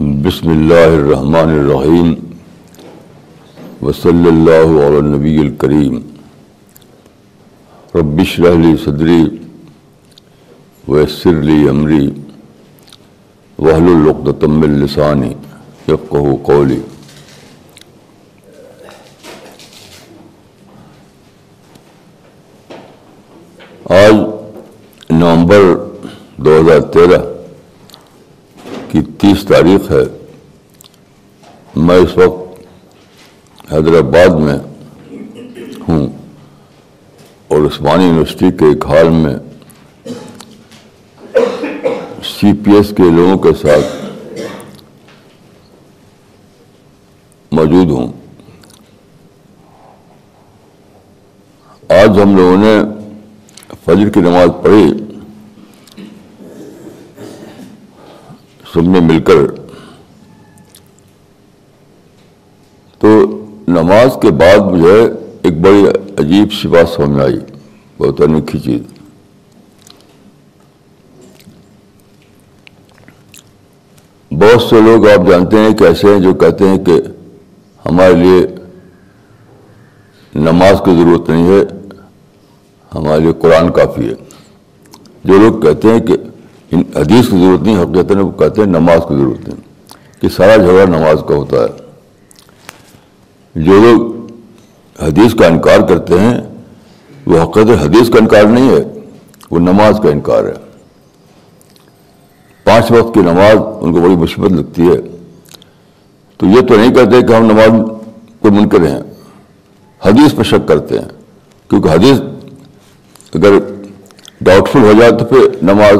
بسم اللہ الرحمن الرحیم وصلی اللہ علی نبی الکریم ربش رحلی صدری ویسر لی امری وحل العقدم السانی یفقہ قولی آج نومبر دو ہزار تیرہ تاریخ ہے۔ میں اس وقت حیدرآباد میں ہوں اور عثمانی یونیورسٹی کے ایک ہال میں سی پی ایس کے لوگوں کے ساتھ موجود ہوں۔ آج ہم لوگوں نے فجر کی نماز پڑھی۔ سب نے مل کر۔ تو نماز کے بعد مجھے ایک بڑی عجیب سی بات سمجھ میں آئی، بہت انوکھی چیز۔ بہت سے لوگ آپ جانتے ہیں کہ ایسے ہیں جو کہتے ہیں کہ ہمارے لیے نماز کی ضرورت نہیں ہے، ہمارے لیے قرآن کافی ہے۔ جو لوگ کہتے ہیں کہ ان حدیث کی ضرورت نہیں حقیقت وہ کہتے ہیں، نماز کی ضرورت نہیں۔ کہ سارا جھگڑا نماز کا ہوتا ہے۔ جو لوگ حدیث کا انکار کرتے ہیں، وہ حقیقت حدیث کا انکار نہیں ہے، وہ نماز کا انکار ہے۔ پانچ وقت کی نماز ان کو بڑی مشبت لگتی ہے۔ تو یہ تو نہیں کہتے کہ ہم نماز کو منکر ہیں۔ حدیث پر شک کرتے ہیں۔ کیونکہ حدیث اگر ڈاؤٹ فل ہو جائے تو پھر نماز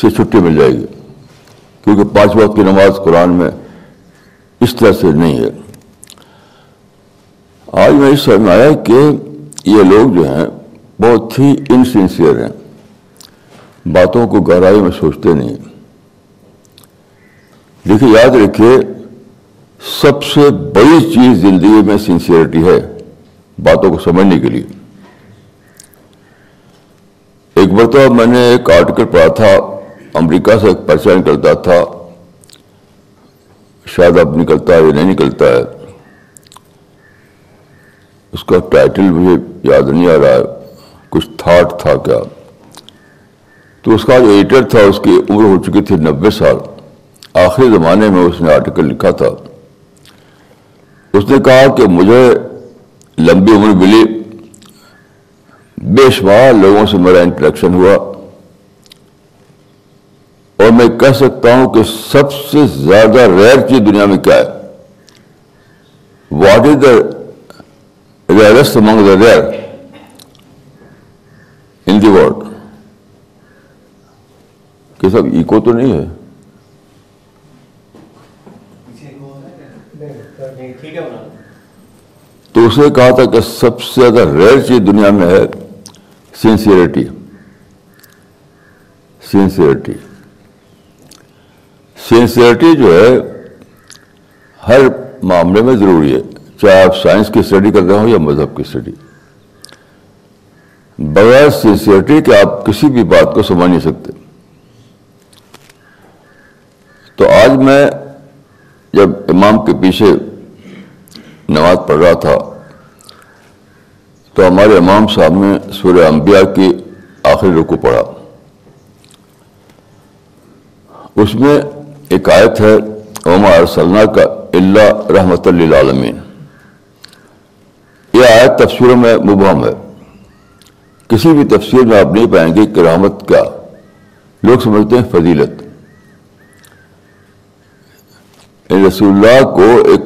سے چھٹی مل جائے گی۔ کیونکہ پانچ وقت کی نماز قرآن میں اس طرح سے نہیں ہے۔ آج میں اس سمجھ میں آیا کہ یہ لوگ جو ہیں بہت ہی انسنسیئر ہیں۔ باتوں کو گہرائی میں سوچتے نہیں دیکھیے یاد رکھیے، سب سے بڑی چیز زندگی میں سنسیئرٹی ہے باتوں کو سمجھنے کے لیے۔ ایک مرتبہ میں نے ایک آرٹیکل پڑھا تھا امریکہ سے ایک پرچہ نکلتا تھا، شاید اب نکلتا ہے یا نہیں نکلتا ہے۔ اس کا ٹائٹل مجھے یاد نہیں آ رہا ہے، کچھ تھاٹ تھا کیا۔ تو اس کا جو ایڈیٹر تھا، اس کی عمر ہو چکی تھی نبے سال۔ آخری زمانے میں اس نے آرٹیکل لکھا تھا۔ اس نے کہا کہ مجھے لمبی عمر ملی۔ بے شمار لوگوں سے میرا انٹریکشن ہوا۔ اور میں کہہ سکتا ہوں کہ سب سے زیادہ ریئر چیز دنیا میں کیا ہے؟ What is the rarest among the rare in the world کہ سب ایکو تو نہیں ہے۔ تو اس نے کہا تھا کہ سب سے زیادہ ریئر چیز دنیا میں ہے سنسیئرٹی سنسیئرٹی سنسیئرٹی جو ہے، ہر معاملے میں ضروری ہے، چاہے آپ سائنس کی اسٹڈی کر رہے ہوں یا مذہب کی اسٹڈی بغیر سنسیئرٹی کہ آپ کسی بھی بات کو سمجھ نہیں سکتے۔ تو آج میں جب امام کے پیچھے نماز پڑھ رہا تھا، تو ہمارے امام صاحب نے سورہ انبیاء کی آخری رکو پڑھا۔ اس میں ایک آیت ہے عما ارسلنا کا اللہ رحمت للعالمین یہ آیت تفسیروں میں مبہم ہے۔ کسی بھی تفسیر میں آپ نہیں پائیں گے کہ رحمت کیا۔ لوگ سمجھتے ہیں فضیلت۔ رسول اللہ کو ایک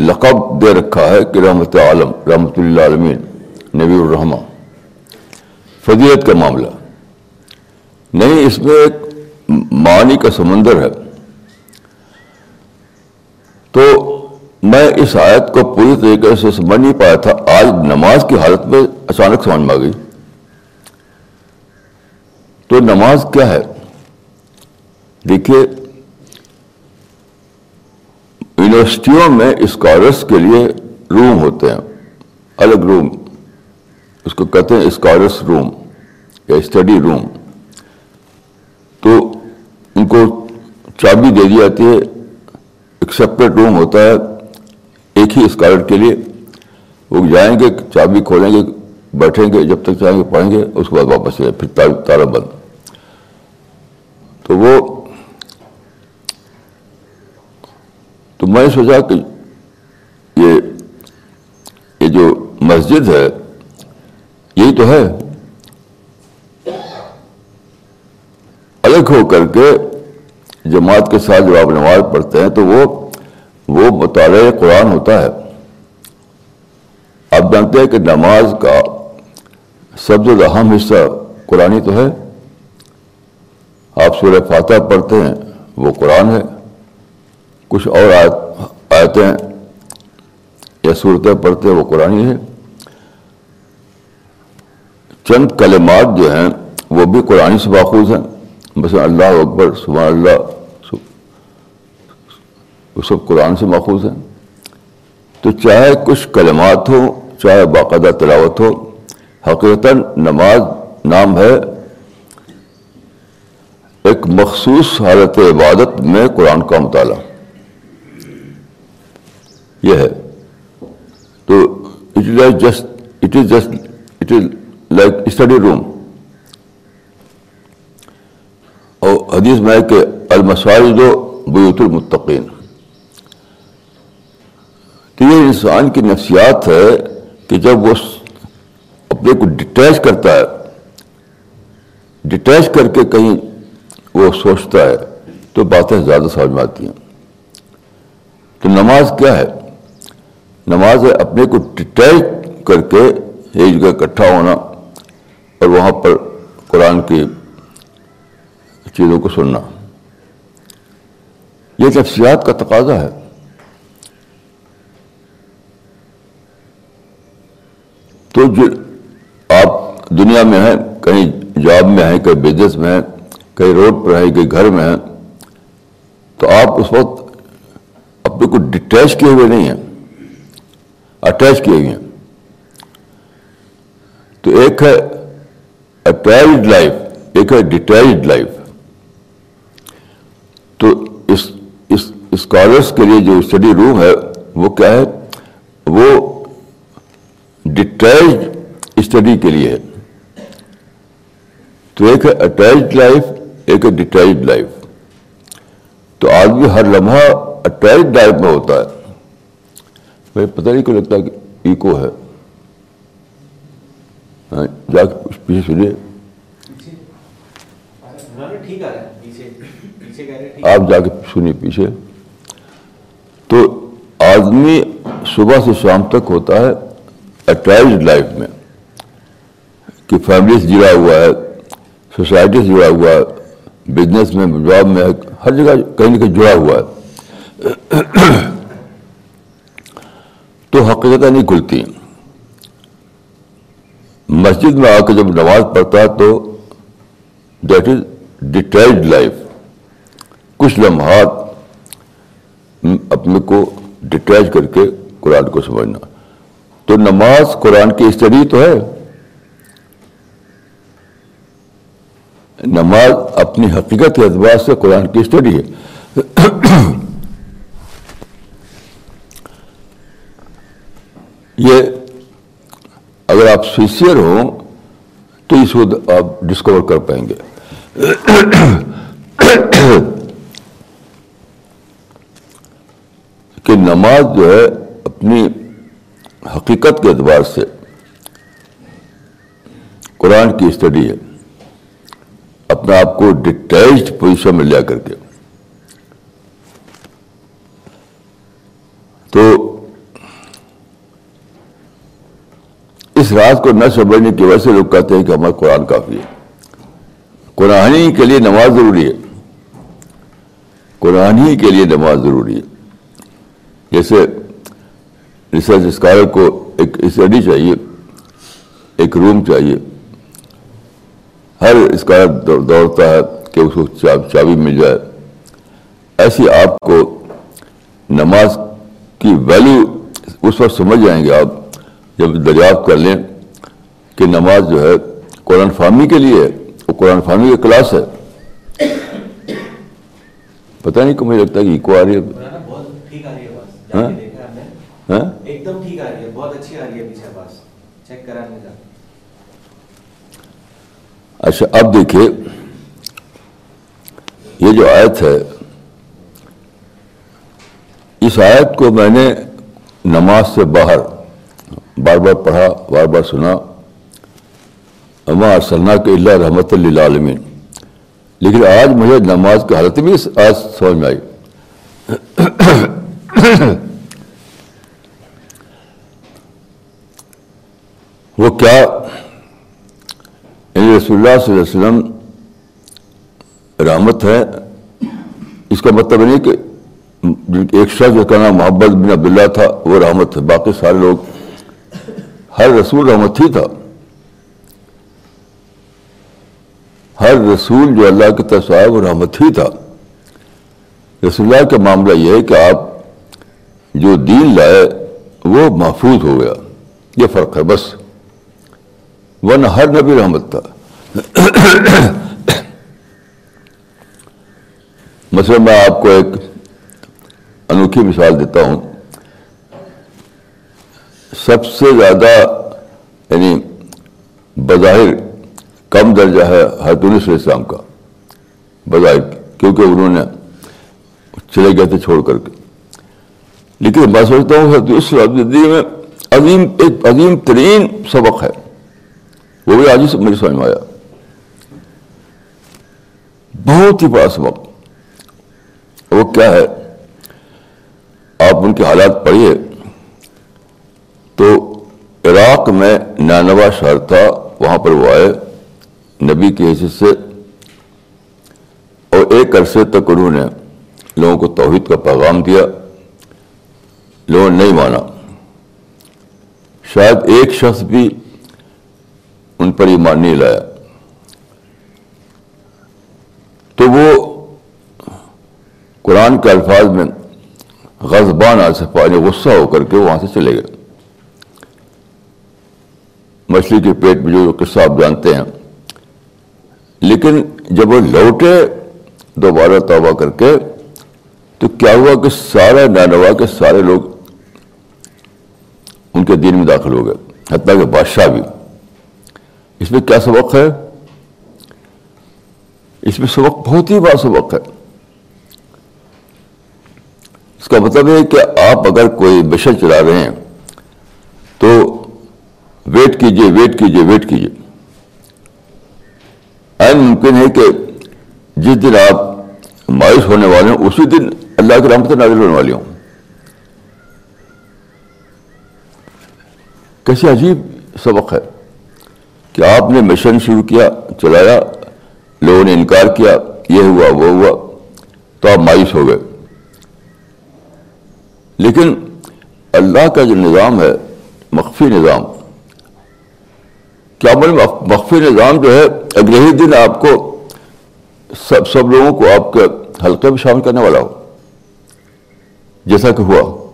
لقب دے رکھا ہے کہ رحمت عالم، رحمت اللہ عالمین نبی الرحمٰ فضیلت کا معاملہ۔ نہیں، اس میں ایک معنی کا سمندر ہے۔ تو میں اس آیت کو پوری طریقے سے سمجھ نہیں پایا تھا۔ آج نماز کی حالت میں اچانک سمجھ میں آ گئی۔ تو نماز کیا ہے؟ دیکھیے، یونیورسٹیوں میں اسکالرس کے لیے روم ہوتے ہیں۔ الگ روم۔ اس کو کہتے ہیں اسکالرس روم یا اسٹڈی روم۔ تو ان کو چابی دے دی جاتی ہے۔ ایک سپریٹ روم ہوتا ہے، ایک ہی اسکالر کے لیے۔ وہ جائیں گے، چابی کھولیں گے، بیٹھیں گے، جب تک چاہیں گے، پڑھیں گے، اس کے بعد واپس چلے پھر تارا بند۔ تو وہ، تو میں نے سوچا کہ یہ یہ جو مسجد ہے، یہی تو ہے۔ الگ ہو کر کے جماعت کے ساتھ جب آپ نماز پڑھتے ہیں تو وہ وہ مطالعہ قرآن ہوتا ہے۔ آپ جانتے ہیں کہ نماز کا سب سے اہم حصہ قرآن تو ہے۔ آپ سورہ فاتح پڑھتے ہیں، وہ قرآن ہے۔ کچھ اور آیتیں یا صورتیں پڑھتے ہیں، وہ قرآن ہے۔ چند کلمات جو ہیں، وہ بھی قرآن سے باخوذ ہیں۔ مثلا اللہ اکبر، سبحان اللہ۔ وہ سب قرآن سے ماخوذ ہیں۔ تو چاہے کچھ کلمات ہوں، چاہے باقاعدہ تلاوت ہو، حقیقتاً نماز نام ہے ایک مخصوص حالت عبادت میں قرآن کا مطالعہ۔ یہ ہے۔ تو it is like just it is just it is like study room اور حدیث میں کہ المساجد و بیوت المتقین۔ تو یہ انسان کی نفسیات ہے کہ جب وہ اپنے کو ڈٹیچ کرتا ہے ڈٹیچ کر کے کہیں وہ سوچتا ہے، تو باتیں زیادہ سمجھ میں آتی ہیں۔ تو نماز کیا ہے؟ نماز ہے اپنے کو ڈٹیچ کر کے ایک جگہ اکٹھا ہونا اور وہاں پر قرآن کی چیزوں کو سننا۔ یہ نفسیات کا تقاضا ہے۔ تو جو آپ دنیا میں ہیں، کہیں جاب میں ہیں، کہیں بزنس میں ہیں، کہیں روڈ پر ہیں، کہیں گھر میں ہیں، تو آپ اس وقت اپنے کو ڈٹیچ کیے ہوئے نہیں ہیں۔ اٹیچ کیے ہوئے ہیں۔ تو ایک ہے اٹیچڈ لائف ایک ہے ڈیٹیچڈ لائف تو اس اسکالرس کے لیے جو اسٹڈی روم ہے، وہ کیا ہے؟ وہ ڈیٹیچ اسٹڈی کے لیے ہے۔ تو ایک ہے اٹیچڈ لائف ایک ہے ڈیٹیچڈ لائف تو آدمی ہر لمحہ اٹیچڈ لائف میں ہوتا ہے۔ مجھے پتہ نہیں کیوں لگتا کہ ایکو ہے۔ ہاں، جا کے پیچھے سنیے۔ آپ جا کے سنیے پیچھے۔ تو آدمی صبح سے شام تک ہوتا ہے۔ اٹیچڈ لائف میں کہ فیملی سے جڑا ہوا ہے سوسائٹی سے جڑا ہوا ہے بزنس میں جاب میں ہر جگہ کہیں نہ کہیں جڑا ہوا ہے تو حقیقت نہیں کھلتی. مسجد میں آ کے جب نماز پڑھتا ہے تو دیٹ از ڈیٹیلڈ لائف کچھ لمحات اپنے کو ڈیٹیچ کر کے قرآن کو سمجھنا. تو نماز قرآن کی اسٹڈی تو ہے۔ نماز اپنی حقیقت کے اعتبار سے قرآن کی اسٹڈی ہے۔ یہ اگر آپ سنسیئر ہوں تو اس کو آپ ڈسکور کر پائیں گے۔ کہ نماز جو ہے اپنی حقیقت کے اعتبار سے قرآن کی اسٹڈی ہے اپنے آپ کو ڈیٹیچڈ پوزیشن میں لیا کر کے تو اس راز کو نہ سمجھنے کی وجہ سے لوگ کہتے ہیں کہ ہمارا قرآن کافی ہے۔ قرآن ہی کے لیے نماز ضروری ہے۔ قرآن ہی کے لیے نماز ضروری ہے۔ ریسرچ اسکالر کو ایک اسٹڈی چاہیے ایک روم چاہیے۔ ہر اسکالر دوڑتا ہے کہ اس کو چابی مل جائے۔ ایسی آپ کو نماز کی ویلیو اس وقت سمجھ جائیں گے آپ جب دریافت کر لیں کہ نماز جو ہے قرآن فہمی کے لیے وہ قرآن فہمی کی کلاس ہے۔ پتہ نہیں کہ مجھے لگتا ہے کہ ایکو آ رہی ہے۔ دم ٹھیک آ رہی ہے، بہت اچھی آ رہی ہے پیچھے آواز۔ چیک کرا ہم نے جا۔ اچھا اب دیکھیے، یہ جو آیت ہے، اس آیت کو میں نے نماز سے باہر بار بار پڑھا، بار بار سنا۔ اما ارسلنا کے اللہ رحمت للعالمین لیکن آج مجھے نماز کی حالت بھی آج سمجھ میں آئی۔ وہ کیا یعنی رسول اللہ صلی اللہ علیہ وسلم رحمت ہے، اس کا مطلب نہیں کہ ایک شخص جس کا نام محبت بن عبداللہ تھا، وہ رحمت ہے۔ باقی سارے لوگ، ہر رسول رحمت ہی تھا۔ ہر رسول جو اللہ کی طرف سے آیا، وہ رحمت ہی تھا۔ رسول اللہ کا معاملہ یہ ہے کہ آپ جو دین لائے، وہ محفوظ ہو گیا۔ یہ فرق ہے، بس۔ ورنہ ہر نبی رحمت تھا۔ مثلا میں آپ کو ایک انوکھی مثال دیتا ہوں۔ سب سے زیادہ یعنی بظاہر کم درجہ ہے حضرت علیہ السلام کا۔ بظاہر، کیونکہ انہوں نے چلے گئے تھے چھوڑ کر کے۔ لیکن میں سوچتا ہوں حضرت زندگی میں عظیم، ایک عظیم ترین سبق ہے۔ وہ بھی آج ہی سے میرے سمجھ میں آیا۔ بہت ہی بڑا سبق۔ وہ کیا ہے؟ آپ ان کے حالات پڑھیے۔ تو عراق میں نانوا شہر تھا، وہاں پر وہ آئے۔ نبی کی حیثیت سے اور ایک عرصے تک انہوں نے لوگوں کو توحید کا پیغام دیا۔ لوگوں نے نہیں مانا۔ شاید ایک شخص بھی ان پر ایمان نہیں لایا۔ تو وہ قرآن کے الفاظ میں غزبان آصفا یعنی غصہ ہو کر کے وہاں سے چلے گئے۔ مچھلی کے پیٹ میں جو قصہ آپ جانتے ہیں۔ لیکن جب وہ لوٹے دوبارہ توبہ کر کے، تو کیا ہوا کہ سارا نانوا کے سارے لوگ ان کے دین میں داخل ہو گئے، حتیٰ کہ بادشاہ بھی۔ اس میں کیا سبق ہے؟ اس میں سبق بہت ہی بڑا سبق ہے۔ اس کا مطلب ہے کہ آپ اگر کوئی مشن چلا رہے ہیں تو ویٹ کیجیے ویٹ کیجیے ویٹ کیجیے۔ این ممکن ہے کہ جس دن آپ مایوس ہونے والے ہوں، اسی دن اللہ کی رحمت نازل ہونے والی ہوں۔ کیسے عجیب سبق ہے۔ کہ آپ نے مشن شروع کیا، چلایا، لوگوں نے انکار کیا، یہ ہوا، وہ ہوا، تو آپ مایوس ہو گئے۔ لیکن اللہ کا جو نظام ہے، مخفی نظام، کیا بولے مخفی نظام جو ہے اگلے ہی دن آپ کو سب سب لوگوں کو آپ کے حلقے میں شامل کرنے والا ہو۔ جیسا کہ ہوا۔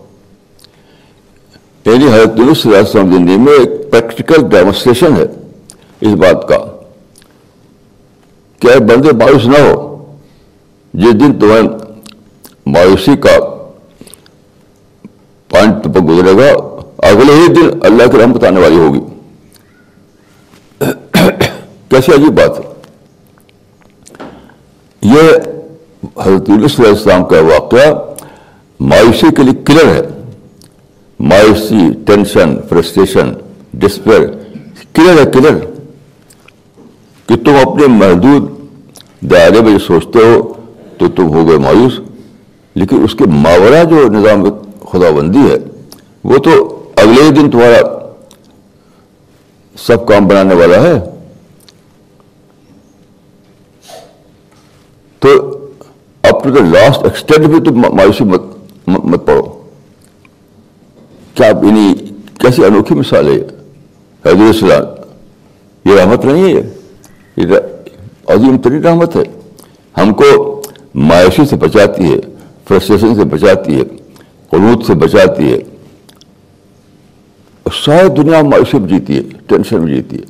یعنی حضرت علیہ وسلم زندگی میں ایک پریکٹیکل ڈیمونسٹریشن ہے۔ اس بات کا کہ بندے مایوس نہ ہو، جس دن تمہیں مایوسی کا پوائنٹ پر گزرے گا، اگلے ہی دن اللہ کی رحمت آنے والی ہوگی۔ کیسی عجیب بات ہے۔ یہ حضرت علیہ السلام کا واقعہ مایوسی کے لیے کلیئر ہے۔ مایوسی، ٹینشن، فرسٹریشن ڈسپیر کلیئر ہے کلیئر کہ تم اپنے محدود دائرے میں جو سوچتے ہو تو تم ہو گئے مایوس۔ لیکن اس کے ماورا جو نظام خدا بندی ہے، وہ تو اگلے ہی دن تمہارا سب کام بنانے والا ہے۔ تو up to the last extend بھی تم مایوسی مت مت پڑھو۔ کیا یعنی کیسی انوکھی مثال ہے حضرت السلام یہ رحمت نہیں ہے یہ عظیم ترین رحمت ہے۔ ہم کو مایوسی سے بچاتی ہے، فرسٹریشن سے بچاتی ہے قنوط سے بچاتی ہے۔ اور شاید دنیا مایوسی میں جیتی ہے، ٹینشن میں جیتی ہے۔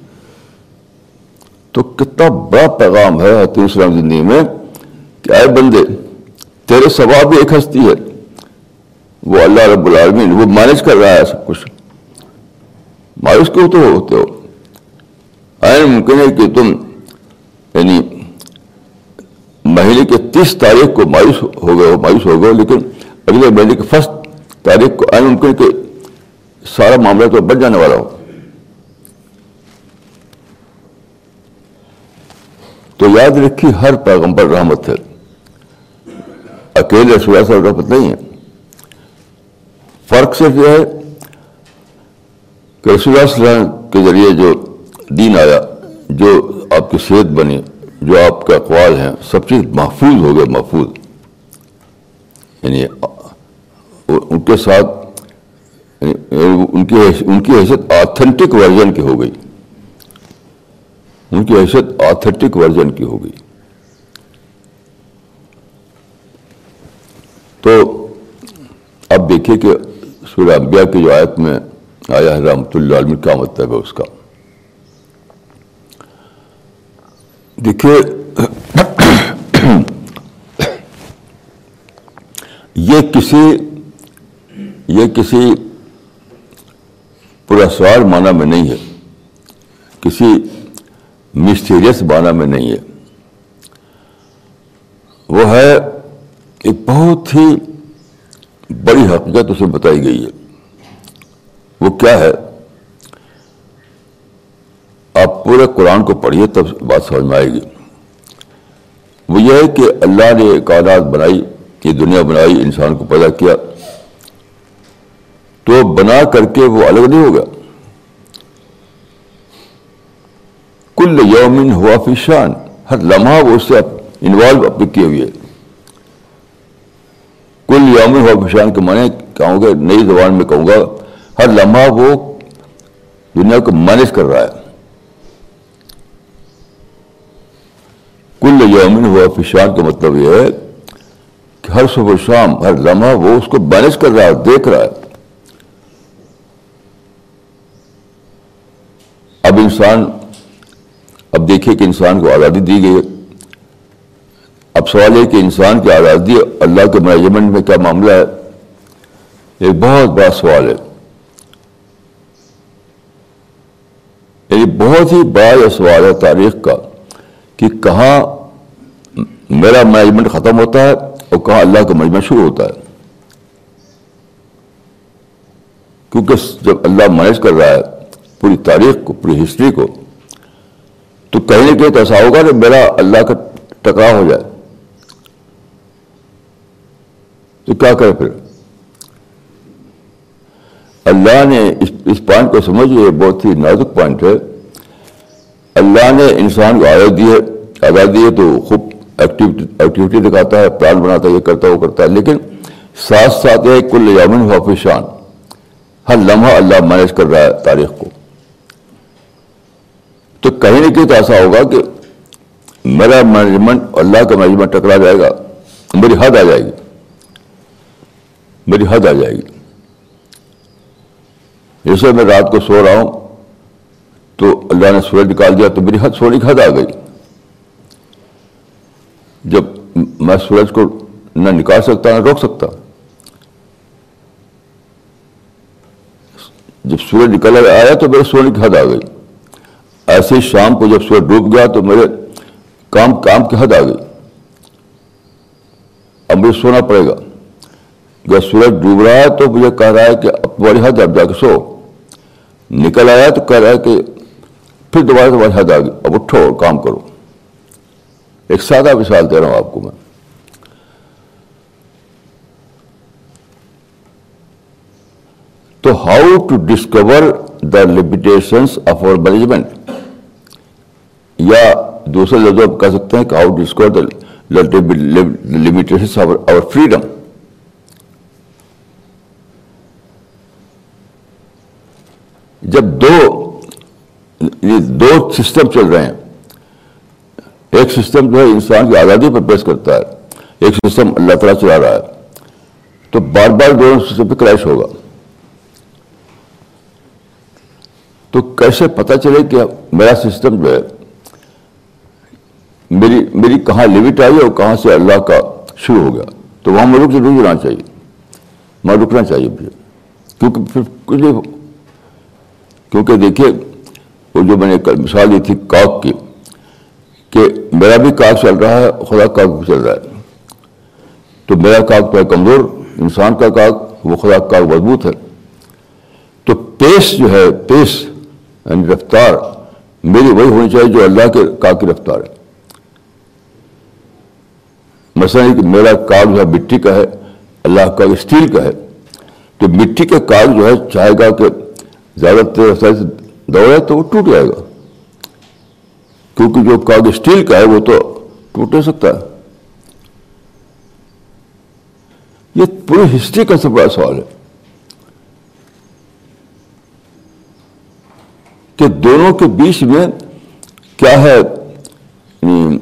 تو کتنا بڑا پیغام ہے حضرت السلام زندگی میں کہ آئے بندے، تیرے ثواب بھی ایک ہستی ہے۔ وہ اللہ رب العالمین، وہ مینج کر رہا ہے سب کچھ۔ مایوس کیوں تو ہوتے ہو؟ ممکن ہے کہ تم یعنی مہینے کے تیس تاریخ کو مایوس ہو گئے ہو مایوس ہو گئے، لیکن اگلے مہینے کی فسٹ تاریخ کو آئین ممکن کہ سارا معاملہ تو بن جانے والا ہو۔ تو یاد رکھی ہر پیغمبر رحمت ہے۔ اکیلے رسول اللہ صاحب رحمت نہیں ہے۔ فرق صرف یہ ہے کہ رسول اللہ اللہ علیہ وسلم کے ذریعے جو دین آیا جو آپ کی صحت بنی، جو آپ کے اقوال ہیں، سب چیز محفوظ ہو گئے، محفوظ۔ یعنی ان کے ساتھ یعنی، ان کی ان کی حیثیت آتھینٹک ورژن کی ہو گئی۔ ان کی حیثیت آتھینٹک ورژن کی ہو گئی۔ تو اب دیکھیے کہ سورہ انبیاء کی جو آیت میں آیا ہے رحمۃ اللہ عالمی کیا مطلب ہے اس کا۔ دیکھیے یہ کسی یہ کسی پراسوار معنی میں نہیں ہے کسی مسٹیریس معنی میں نہیں ہے وہ ہے ایک بہت ہی بڑی حقیقت اسے بتائی گئی ہے وہ کیا ہے آپ پورے قرآن کو پڑھیے تب بات سمجھ میں آئے گی۔ وہ یہ ہے کہ اللہ نے کائنات بنائی، یہ دنیا بنائی، انسان کو پیدا کیا۔ تو بنا کر کے وہ الگ نہیں ہوگا کل یومن ہوا فشان ہر لمحہ وہ اس سے انوالو اپنے کیے ہوئے کل یومن ہوا فشان کے معنی کہوں گا نئی زبان میں کہوں گا، ہر لمحہ وہ دنیا کو مینج کر رہا ہے۔ کل یومن ہوا فشان کا مطلب یہ ہے کہ ہر صبح شام ہر لمحہ وہ اس کو مینج کر رہا ہے، دیکھ رہا ہے۔ اب انسان، اب دیکھیے کہ انسان کو آزادی دی گئی ہے۔ اب سوال ہے کہ انسان کی آزادی اللہ کے مینجمنٹ میں کیا معاملہ ہے؟ ایک بہت بڑا سوال ہے۔ یعنی بہت ہی بڑا یہ سوال ہے تاریخ کا۔ کہ کہاں میرا مینجمنٹ ختم ہوتا ہے اور کہاں اللہ کا مینجمنٹ شروع ہوتا ہے۔ کیونکہ جب اللہ مینج کر رہا ہے پوری تاریخ کو، پوری ہسٹری کو، تو کہیں نہ کہیں تو ایسا ہوگا کہ میرا اللہ کا ٹکراؤ ہو جائے۔ تو کیا کرے پھر؟ اللہ نے اس اس پوائنٹ کو سمجھیے بہت ہی نازک پوائنٹ ہے۔ اللہ نے انسان کو آزاد دی ہے آزاد دی ہے تو خوب ایکٹیویٹی دکھاتا ہے، پلان بناتا ہے، یہ کرتا ہے، وہ کرتا ہے، لیکن ساتھ ساتھ یہ کل یامن ہوا فشان ہر لمحہ اللہ مینج کر رہا ہے تاریخ کو۔ تو کہیں نہ کہیں تو ایسا ہوگا کہ میرا مینجمنٹ اللہ کا مینجمنٹ ٹکرا جائے گا، میری حد آ جائے گی۔ میری حد آ جائے گی۔ جیسے میں رات کو سو رہا ہوں تو اللہ نے سورج نکال دیا تو میری حد سونے کی حد آ گئی۔ جب میں سورج کو نہ نکال سکتا، نہ روک سکتا۔ جب سورج نکل آیا تو میرے سونے کی حد آ گئی۔ ایسے شام کو جب سورج ڈوب گیا تو میرے کام کام کی حد آ گئی۔ اب مجھے سونا پڑے گا۔ جب سورج ڈوب رہا ہے تو مجھے کہہ رہا ہے کہ اب تمہاری حد اب جا کے سو۔ نکل آیا تو کہہ رہا ہے کہ پھر دوبارہ تمہاری حد آ گئی اب اٹھو اور کام کرو۔ ایک سادہ مثال دے رہا ہوں آپ کو میں۔ تو how to discover the limitations of over management یا دوسرے لفظوں آپ کہہ سکتے ہیں کہ how discover the limitation of our freedom جب دو یہ دو سسٹم چل رہے ہیں۔ ایک سسٹم جو ہے انسان کی آزادی پر پیش کرتا ہے، ایک سسٹم اللہ تعالیٰ چلا رہا ہے۔ تو بار بار دونوں سسٹم پہ کریش ہوگا۔ تو کیسے پتا چلے کہ میرا سسٹم جو ہے، میری میری کہاں لمٹ آئی اور کہاں سے اللہ کا شروع ہو گیا۔ تو وہاں میں رک ضرور جانا چاہیے۔ وہاں رکنا چاہیے بھی کیونکہ پھر کچھ نہیں کیونکہ دیکھیے وہ جو میں نے مثال دی تھی کاک کی، کہ میرا بھی کاک چل رہا ہے، خدا کاک بھی چل رہا ہے۔ تو میرا کاک تو ہے کمزور، انسان کا کاک، وہ خدا کاک مضبوط ہے۔ تو پیس جو ہے، پیس یعنی رفتار، میری وہی ہونی چاہیے جو اللہ کے کاک کی رفتار ہے۔ مثلا کہ میرا کاغ جو ہے، مٹی کا ہے، اللہ کا اسٹیل کا ہے۔ تو مٹی کا کاغ جو ہے، چاہے گا کہ زیادہ تیر سے دوڑے تو وہ ٹوٹ جائے گا۔ کیونکہ جو کاغ اسٹیل کا ہے وہ تو ٹوٹ نہیں سکتا۔ ہے یہ پوری ہسٹری کا سب بڑا سوال ہے۔ کہ دونوں کے بیچ میں کیا ہے؟ یعنی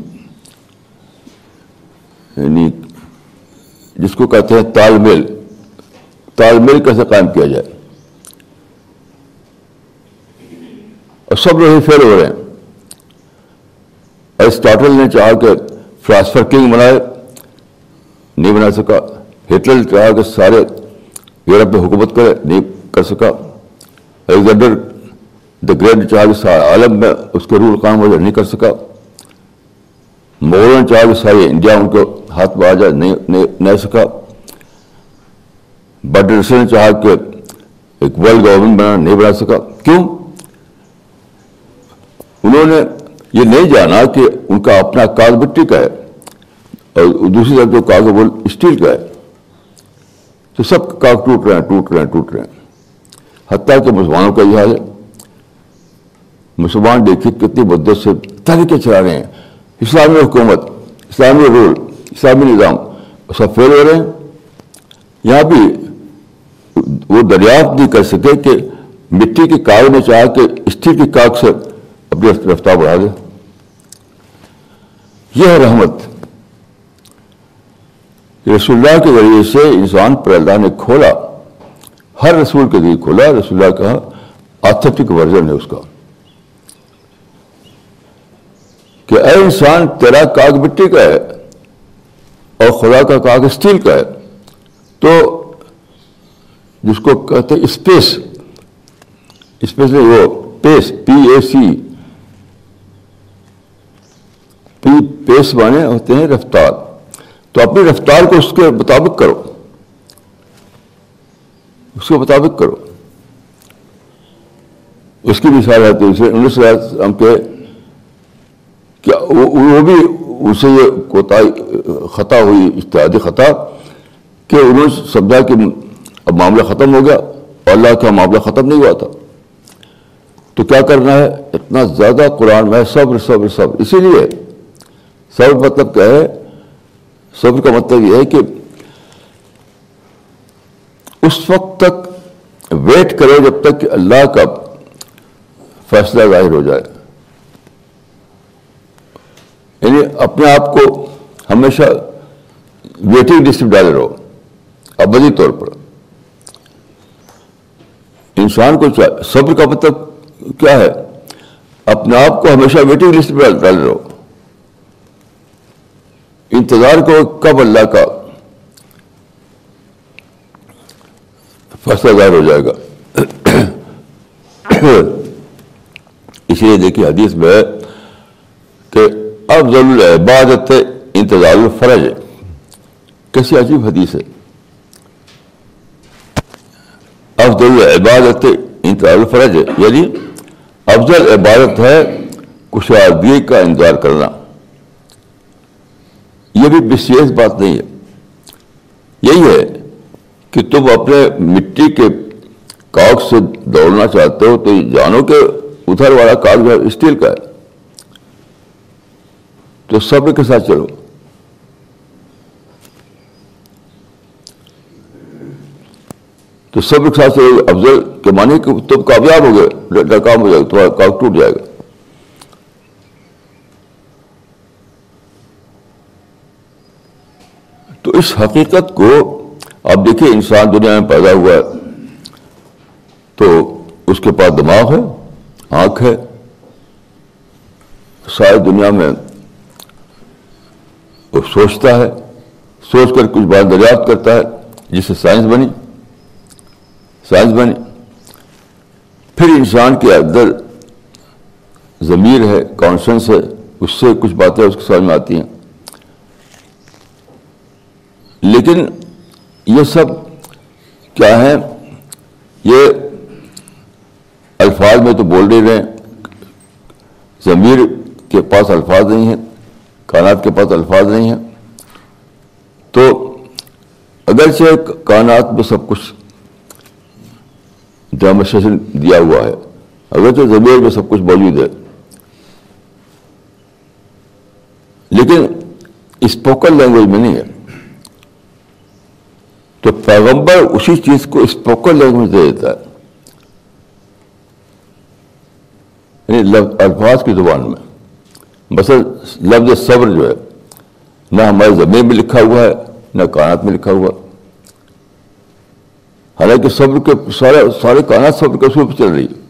یعنی جس کو کہتے ہیں تال میل۔ تال میل کیسے قائم کیا جائے؟ اور سب لوگ فیل ہو رہے ہیں۔ ایرسٹاٹل نے چاہا کہ فلاسفر کنگ بنائے، نہیں بنا سکا۔ ہٹلر نے چاہا کہ سارے یورپ میں حکومت کرے، نہیں کر سکا۔ الیگزینڈر دا گریٹ نے چاہا کہ سارا عالم میں اس کے رول قائم ہو جائے، نہیں کر سکا۔ مغلوں نے چاہا کہ ساری انڈیا ان کو ہاتھ میں آ جائے، نہیں نہیں سکا۔ بٹر نے چاہا کہ ایک ورلڈ گورنمنٹ بنا، نہیں بنا سکا۔ کیوں؟ انہوں نے یہ نہیں جانا کہ ان کا اپنا کاغ مٹی کا ہے اور دوسری طرف جو کاغذ وہ اسٹیل کا ہے۔ تو سب کاغ ٹوٹ رہے ہیں، ٹوٹ رہے ہیں، ٹوٹ رہے ہیں۔ حتیٰ کہ مسلمانوں کا یہ حال ہے۔ مسلمان دیکھیے کتنی مدت سے طریقے چلا رہے ہیں۔ اسلامی حکومت، اسلامی رول، اسلامی نظام سب فیل ہو رہے ہیں۔ یہاں بھی وہ دریافت نہیں کر سکے کہ مٹی کے کاغ نے چاہا کہ اسٹیل کی کاغ سے اپنی رفتار بڑھا دے یہ ہے رحمت۔ رسول اللہ کے ذریعے سے انسان پر اللہ نے کھولا۔ ہر رسول کے ذریعے کھولا۔ رسول اللہ کا آتھنٹک ورژن ہے اس کا۔ کہ اے انسان، تیرا کاغ مٹی کا ہے اور خدا کا کاغ اسٹیل کا ہے۔ تو جس کو کہتے اسپیس اسپیس وہ پیس، پی اے سی۔ پی پیس بانے ہوتے ہیں رفتار۔ تو اپنی رفتار کو اس کے مطابق کرو۔ اس کے مطابق کرو۔ اس کی مثال ہے اسے انیس ہم کے کیا وہ بھی اسے یہ کوتا خطا ہوئی، اشتہادی خطا کہ انہوں نے سمجھا کہ اب معاملہ ختم ہو گیا اور اللہ کا معاملہ ختم نہیں ہوا تھا۔ تو کیا کرنا ہے؟ اتنا زیادہ قرآن میں صبر صبر صبر۔ اسی لیے صبر مطلب کیا ہے؟ صبر کا مطلب یہ ہے کہ اس وقت تک ویٹ کرو جب تک کہ اللہ کا فیصلہ ظاہر ہو جائے۔ یعنی اپنے آپ کو ہمیشہ ویٹنگ لسٹ میں ڈالے رہو، ابدی طور پر۔ انسان کو صبر کا مطلب کیا ہے؟ اپنے آپ کو ہمیشہ ویٹنگ لسٹ میں ڈالے رہو۔ انتظار کو کب اللہ کا فیصلہ ظاہر ہو جائے گا۔ اس لیے دیکھیے حدیث میں کہ افضل العبادت انتظار الفرج۔ کیسی عجیب حدیث ہے۔ افضل العبادت انتظار الفرج یعنی افضل عبادت ہے کشادگی کا انتظار کرنا۔ یہ بھی وشیش بات نہیں ہے۔ یہی ہے کہ تم اپنے مٹی کے کاغ سے دوڑنا چاہتے ہو تو جانو کہ ادھر والا کاغذ ہے، اسٹیل کا ہے۔ تو صبر کے ساتھ چلو۔ تو صبر کے ساتھ چلو، افضل کے معنی کہ تم کامیاب ہو گئے کام ہو جائے گا تمہارا کاغذ ٹوٹ جائے گا۔ تو اس حقیقت کو اب دیکھیے انسان دنیا میں پیدا ہوا ہے، تو اس کے پاس دماغ ہے، آنکھ ہے، ساری دنیا میں وہ سوچتا ہے، سوچ کر کچھ بات دریافت کرتا ہے، جس سے سائنس بنی سائنس بنی۔ پھر انسان کے اندر ضمیر ہے کانشنس ہے، اس سے کچھ باتیں اس کے سمجھ میں آتی ہیں۔ لیکن یہ سب کیا ہے؟ یہ الفاظ میں تو بول نہیں رہے ضمیر کے پاس الفاظ نہیں ہیں، کائنات کے پاس الفاظ نہیں ہیں۔ تو اگرچہ کائنات میں سب کچھ ڈیمونسٹریشن دیا ہوا ہے، اگرچہ ضمیر میں سب کچھ موجود ہے۔ لیکن اسپوکن لینگویج میں نہیں ہے۔ تو پیغمبر اسی چیز کو اسپوکن لینگویج دے دیتا ہے۔ یعنی الفاظ کی زبان میں۔ بس لفظ صبر جو ہے، نہ ہمارے زمین میں لکھا ہوا ہے، نہ کائنات میں لکھا ہوا۔ حالانکہ صبر کے سارے سارے کائنات صبر کے اصول پہ چل رہی ہے۔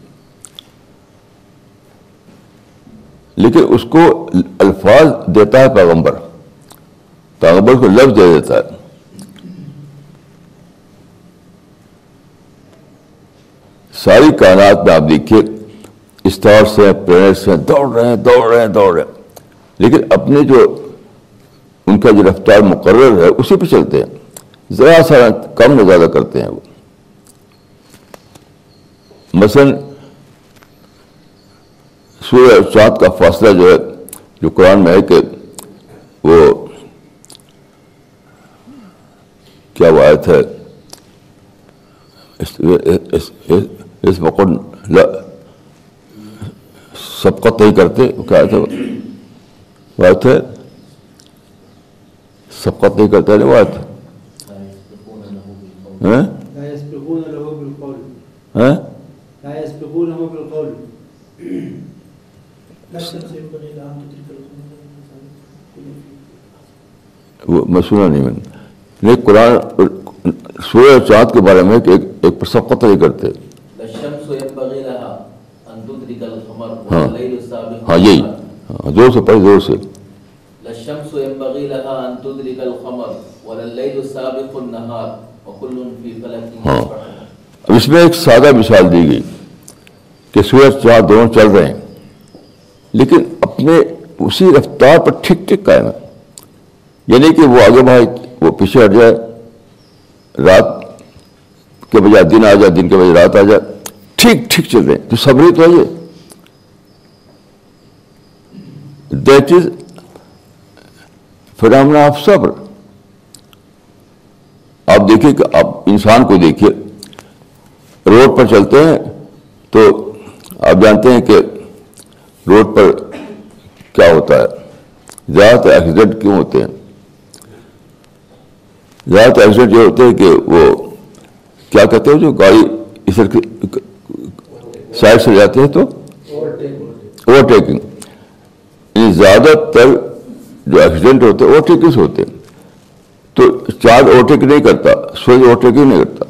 لیکن اس کو الفاظ دیتا ہے پیغمبر۔ پیغمبر کو لفظ دے دیتا ہے۔ ساری کائنات میں آپ دیکھیے اسٹارس ہیں پلینٹس ہیں، دوڑ رہے ہیں، دوڑ رہے ہیں، دوڑ رہے ہیں۔ لیکن اپنے جو ان کا جو رفتار مقرر ہے، اسی پہ چلتے ہیں۔ ذرا سا کم نہ زیادہ کرتے ہیں وہ۔ مثلاً، سورہ چاند کا فاصلہ جو ہے، جو قرآن میں ہے کہ وہ کیا وہ آیت ہے؟ اس وقت سبقت نہیں کرتے کیا آیت ہے سبقت نہیں کرتا نہیں ہاں؟ بالقول۔ وہ میں سنا نہیں میں نے قرآن سورہ چاند کے بارے میں کہ ایک ایک پر سبقت نہیں کرتے۔ ہاں ہاں یہی زور سے پڑھ زور سے الشمس ينبغي لها أن تدرك القمر ولا الليل السابق النهار وكل في فلك ہاں اب اس میں ایک سادہ مثال دی گئی کہ سورج چاند دونوں چل رہے ہیں لیکن اپنے اسی رفتار پر ٹھیک ٹھیک قائم ہے یعنی کہ وہ آگے بھائی وہ پیچھے ہٹ جائے رات کے بجائے دن آ جائے دن کے بجائے رات آ جائے۔ ٹھیک ٹھیک چل رہے ہیں تو صبری تو ہے۔ یہ دیٹ از فنامنا آف صبر۔ آپ دیکھیے کہ آپ انسان کو دیکھیے، روڈ پر چلتے ہیں تو آپ جانتے ہیں کہ روڈ پر کیا ہوتا ہے۔ زیادہ تر ایکسیڈنٹ کیوں ہوتے ہیں؟ زیادہ تر ایکسیڈنٹ یہ ہوتے ہیں کہ وہ کیا کہتے ہیں جو گاڑی اس سائڈ سے جاتے ہیں تو اوور ٹیکنگ یعنی زیادہ تر جو ایکسیڈنٹ ہوتے ہیں اوور ٹیکنگ سے ہوتے ہیں۔ تو چاند اوور ٹیک نہیں کرتا سورج اوور ٹیکنگ نہیں کرتا۔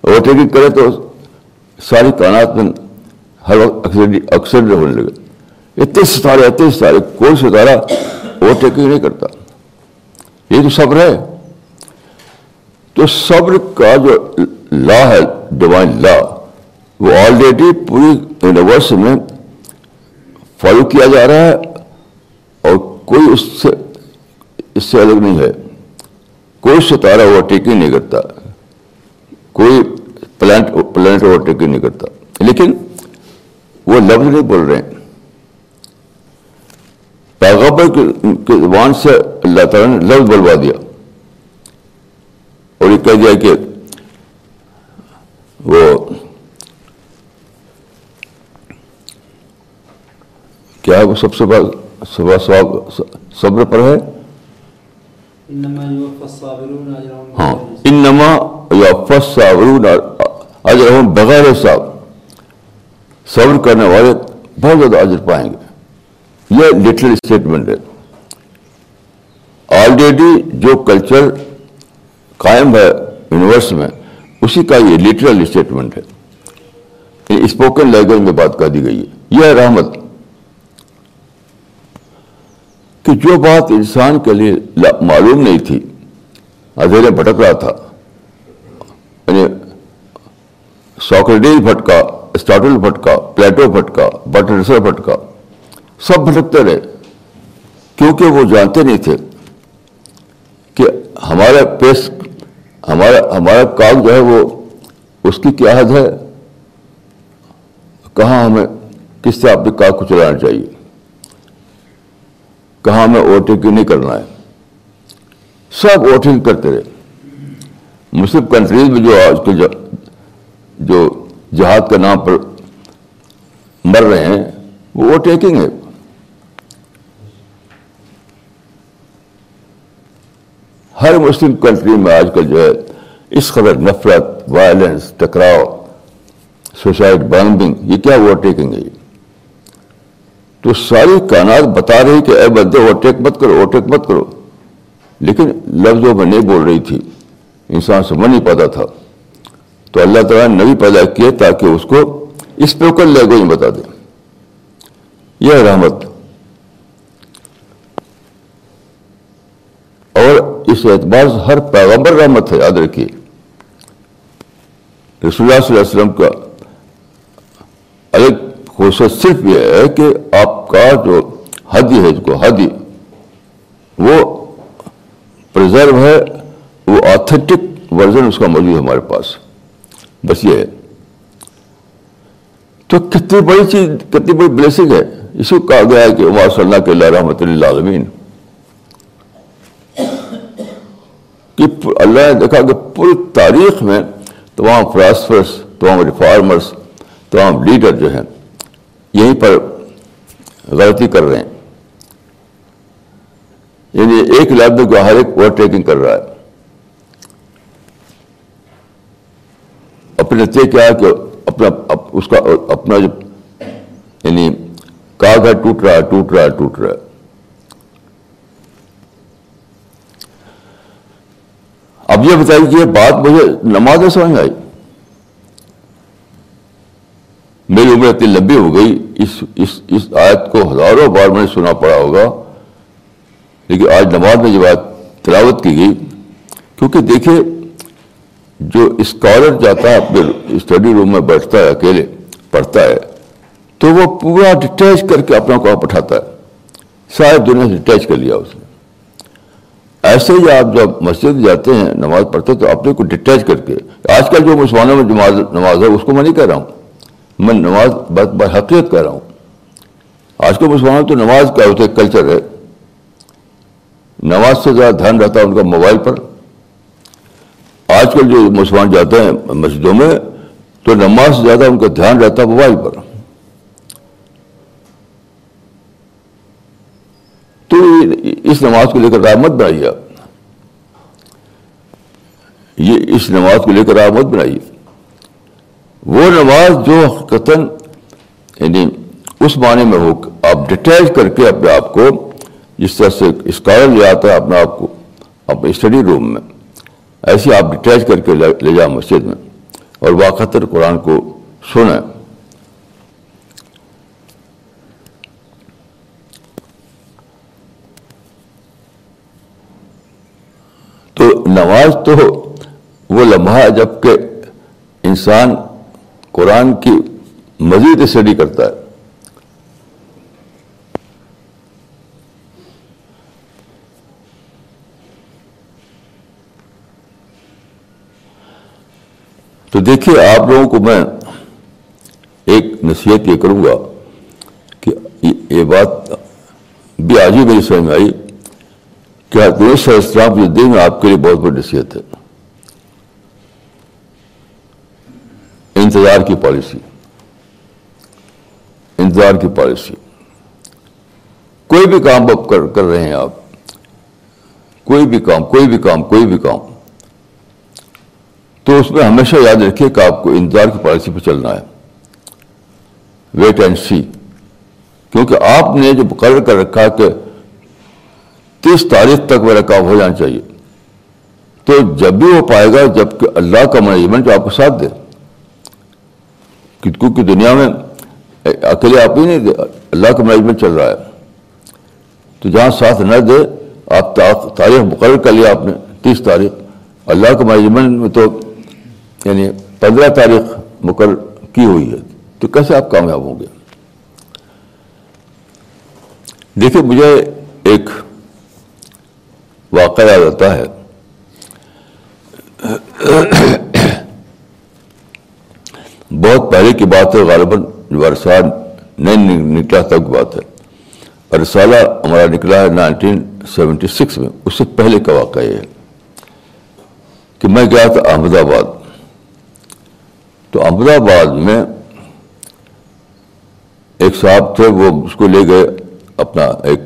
اوور ٹیکنگ کرے تو ساری کائنات میں ہر وقت اکثر ہونے لگے۔ اتنے ستارے اتنے ستارے، کوئی ستارہ اوور ٹیکنگ نہیں کرتا۔ یہ تو صبر ہے۔ تو صبر کا جو لا ہے ڈیوائن لا۔ وہ آلریڈی پوری یونیورس میں فالو کیا جا رہا ہے اور کوئی اس سے اس سے الگ نہیں ہے۔ کوئی ستارہ اوور ٹیکنگ نہیں کرتا۔ کوئی پلانٹ پلانٹ اوور ٹیکنگ نہیں کرتا۔ لیکن وہ لفظ نہیں بول رہے ہیں۔ پیغبر کی زبان سے اللہ تعالیٰ نے لفظ بلوا دیا۔ اور یہ کہہ دیا کہ وہ کیا ہے وہ سب سے صبح صبر پر ہے؟ ہاں. انما یافس صابرون بغیر حساب۔ صبر کرنے والے بہت زیادہ اجر پائیں گے۔ یہ لٹرل اسٹیٹمنٹ ہے۔ آلریڈی جو کلچر قائم ہے یونیورس میں اسی کا یہ لٹرل اسٹیٹمنٹ ہے۔ اسپوکن لینگویج میں بات کر دی گئی ہے۔ یہ ہے رحمت۔ کہ جو بات انسان کے لیے معلوم نہیں تھی، اندھیرے بھٹک رہا تھا یعنی ساکریٹیز بھٹکا اسٹاٹل بھٹکا، پلیٹو بھٹکا بٹر بھٹکا، سب بھٹکتے رہے۔ کیونکہ وہ جانتے نہیں تھے کہ ہمارا پیس ہمارا ہمارا کام جو ہے وہ اس کی کیا حد ہے؟ کہاں ہمیں کس سے اپنے کام کو چلانا چاہیے؟ کہاں ہمیں اوورٹیکنگ نہیں کرنا ہے؟ سب اوورٹیکنگ کرتے رہے۔ مسلم کنٹریز میں جو آج کے جو- جو جہاد کے نام پر مر رہے ہیں، وہ اوورٹیکنگ ہے۔ ہر مسلم کنٹری میں آج کل جو ہے، اس قدر نفرت وائلنس ٹکراؤ سوسائڈ بمبنگ یہ کیا اوورٹیکنگ ہے؟ یہ تو ساری کائنات بتا رہی کہ اے بندے اوورٹیک مت کرو اوورٹیک مت کرو۔ لیکن لفظوں میں نہیں بول رہی تھی۔ انسان سمجھ نہیں پاتا تھا۔ تو اللہ تعالیٰ نے نبی پیدا کیے تاکہ اس کو اسپوکن لینگویج میں بتا دیں یہ ہے رحمت اور اس اعتبار سے ہر پیغمبر رحمت ہے یاد رکھیے رسول اللہ صلی اللہ علیہ وسلم کا الگ خصوصیت صرف یہ ہے کہ آپ کا جو حدی ہے کو حدی، وہ پرزرو ہے، وہ آتھینٹک ورژن اس کا موجود ہے ہمارے پاس۔ بس یہ ہے۔ تو کتنی بڑی چیز، کتنی بڑی بلیسنگ ہے۔ اس کو کہا گیا ہے کہ عمار صلی اللہ کے اللہ رحمۃ اللہ عالمین کہ اللہ نے دیکھا کہ پوری تاریخ میں تمام فلاسفرس تمام ریفارمرس تمام لیڈر جو ہیں، یہیں پر غلطی کر رہے ہیں۔ یعنی ایک لفظ کو ہر ایک اوور ٹیکنگ کر رہا ہے۔ اپنے نتیجے کیا ہے کہ اپنا، اپ- اس کا، اپنا جو یعنی کاغ ہے ٹوٹ رہا ہے ٹوٹ رہا ہے ٹوٹ رہا۔ اب یہ بتائیے کہ یہ بات مجھے نماز میں سمجھ آئی۔ میری عمر اتنی لمبی ہو گئی، اس اس اس آیت کو ہزاروں بار میں نے سنا پڑا ہوگا۔ لیکن آج نماز میں یہ بات تلاوت کی گئی، کیونکہ دیکھیے، جو اسکالر جاتا ہے اپنے اسٹڈی روم میں بیٹھتا ہے، اکیلے پڑھتا ہے، تو وہ پورا ڈٹیچ کر کے اپنا کام پٹھاتا ہے۔ ساری دنیا سے ڈٹیچ کر لیا اس نے۔ ایسے ہی آپ جب مسجد جاتے ہیں، نماز پڑھتے ہیں، تو اپنے کو ڈٹیچ کر کے، آج کل جو مسلمانوں میں نماز نماز ہے، اس کو میں نہیں کہہ رہا ہوں۔ میں نماز بات بات حقیقت کہہ رہا ہوں۔ آج کل مسلمانوں تو نماز کیا ہوتا ہے کلچر ہے۔ نماز سے زیادہ دھیان رہتا ہے ان کا موبائل پر۔ آج کل جو مسلمان جاتے ہیں مسجدوں میں، تو نماز سے زیادہ ان کا دھیان رہتا ہے موبائل پر۔ تو اس نماز کو لے کر رحمت بنائیے آپ۔ یہ اس نماز کو لے کر رحمت بنائیے۔ وہ نماز جو حقیقتاً یعنی اس معنی میں ہو آپ ڈیٹیچ کر کے اپنے آپ کو جس طرح سے اسکالر لے آتا ہے اپنے آپ کو، اپنے اسٹڈی روم میں، ایسے آپ ڈیٹیچ کر کے لے لے جائیں مسجد میں۔ اور واقعتر قرآن کو سنیں تو نماز تو وہ لمحہ جبکہ انسان قرآن کی مزید اسٹڈی کرتا ہے۔ تو دیکھیے آپ لوگوں کو میں ایک نصیحت یہ کروں گا کہ یہ- یہ بات بھی آج ہی میری سمجھ میں آئی۔ کہ دنیش اسلام جو دین آپ کے لیے بہت بڑی نصیحت ہے۔ انتظار کی پالیسی۔ انتظار کی پالیسی۔ کوئی بھی کام آپ کر کر رہے ہیں آپ۔ کوئی بھی کام، کوئی بھی کام، کوئی بھی کام۔ تو اس میں ہمیشہ یاد رکھیے کہ آپ کو انتظار کی پالیسی پہ چلنا ہے۔ ویٹ اینڈ سی کیونکہ آپ نے جو مقرر کر رکھا کہ تیس تاریخ تک میرا کام ہو جانا چاہیے۔ تو جب بھی وہ پائے گا، جبکہ اللہ کا مینجمنٹ آپ کو ساتھ دے۔ کیونکہ دنیا میں اکیلے آپ ہی نہیں دے، اللہ کا مینجمنٹ چل رہا ہے۔ تو جہاں ساتھ نہ دے، آپ تاریخ مقرر کر لیا آپ نے، تیس تاریخ۔ اللہ کے مینجمنٹ میں تو یعنی پندرہ تاریخ مقرر کی ہوئی ہے۔ تو کیسے آپ کامیاب ہوں گے؟ دیکھیے، مجھے ایک واقعہ یاد آتا ہے۔ بہت پہلے کی بات ہے، غالباً ورسال نہیں نکلا تب کی بات ہے۔ رسالہ ہمارا نکلا ہے نائنٹین سیونٹی سکس میں، اس سے پہلے کا واقعہ یہ ہے کہ میں گیا تھا احمد آباد تو احمد آباد میں ایک صاحب تھے، وہ اس کو لے گئے اپنا ایک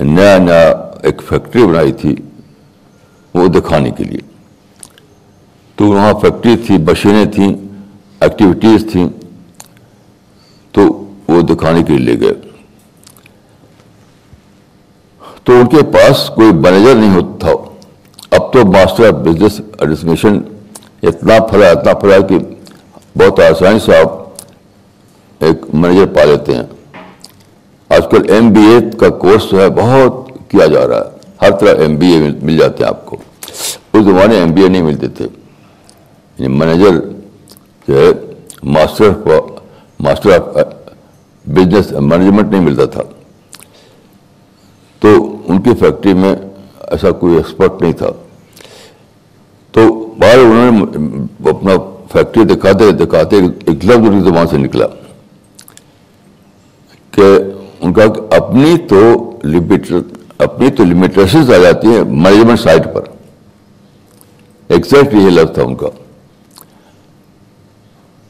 نیا نیا ایک فیکٹری بنائی تھی وہ دکھانے کے لیے۔ تو وہاں فیکٹری تھی، مشینیں تھیں ایکٹیویٹیز تھیں، تو وہ دکھانے کے لیے لے گئے۔ تو ان کے پاس کوئی مینیجر نہیں ہوتا تھا۔ اب تو ماسٹر آف بزنس ایڈمنسٹریشن اتنا پھلا اتنا پھلا کہ بہت آسانی سے آپ ایک مینیجر پا لیتے ہیں۔ آج کل ایم بی اے کا کورس جو ہے بہت کیا جا رہا ہے۔ ہر طرح ایم بی اے مل جاتے ہیں آپ کو۔ اس زمانے ایم بی اے نہیں ملتے تھے۔ یعنی مینیجر جو ہے master master of business management نہیں ملتا تھا۔ تو ان کی فیکٹری میں ایسا کوئی ایکسپرٹ نہیں تھا۔ تو باہر انہوں نے اپنا فیکٹری دکھاتے دکھاتے ایک لفظ ان کی زبان سے نکلا۔ کہ ان کا اپنی تو اپنی تو لمیٹیشنز آ جاتی ہیں مینجمنٹ سائٹ پر۔ ایکزیکٹ یہ لفظ تھا ان کا۔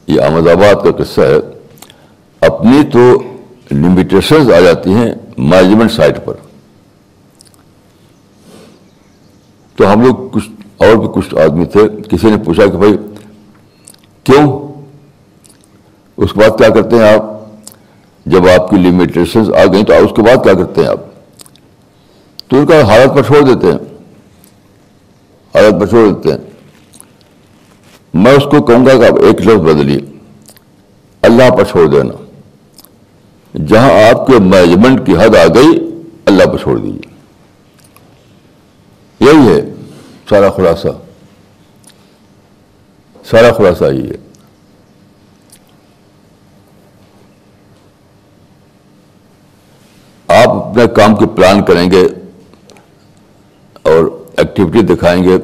یہ احمد آباد کا قصہ ہے۔ اپنی تو لمیٹیشنز آ جاتی ہیں مینجمنٹ سائٹ پر۔ تو ہم لوگ کچھ اور بھی کچھ آدمی تھے۔ کسی نے پوچھا کہ بھائی، کیوں؟ اس کے بعد کیا کرتے ہیں آپ؟ جب آپ کی لمیٹیشنز آ گئیں تو اس کے بعد کیا کرتے ہیں آپ؟ تو ان کا حالت پر چھوڑ دیتے ہیں۔ حالت پر چھوڑ دیتے ہیں۔ میں اس کو کہوں گا کہ آپ ایک لفظ بدلیے۔ اللہ پر چھوڑ دینا۔ جہاں آپ کے مینجمنٹ کی حد آ گئی، اللہ پر چھوڑ دیجیے۔ یہی ہے سارا خلاصہ۔ سارا خلاصہ یہی ہے۔ آپ اپنے کام کی پلان کریں گے۔ اور ایکٹیویٹی دکھائیں گے،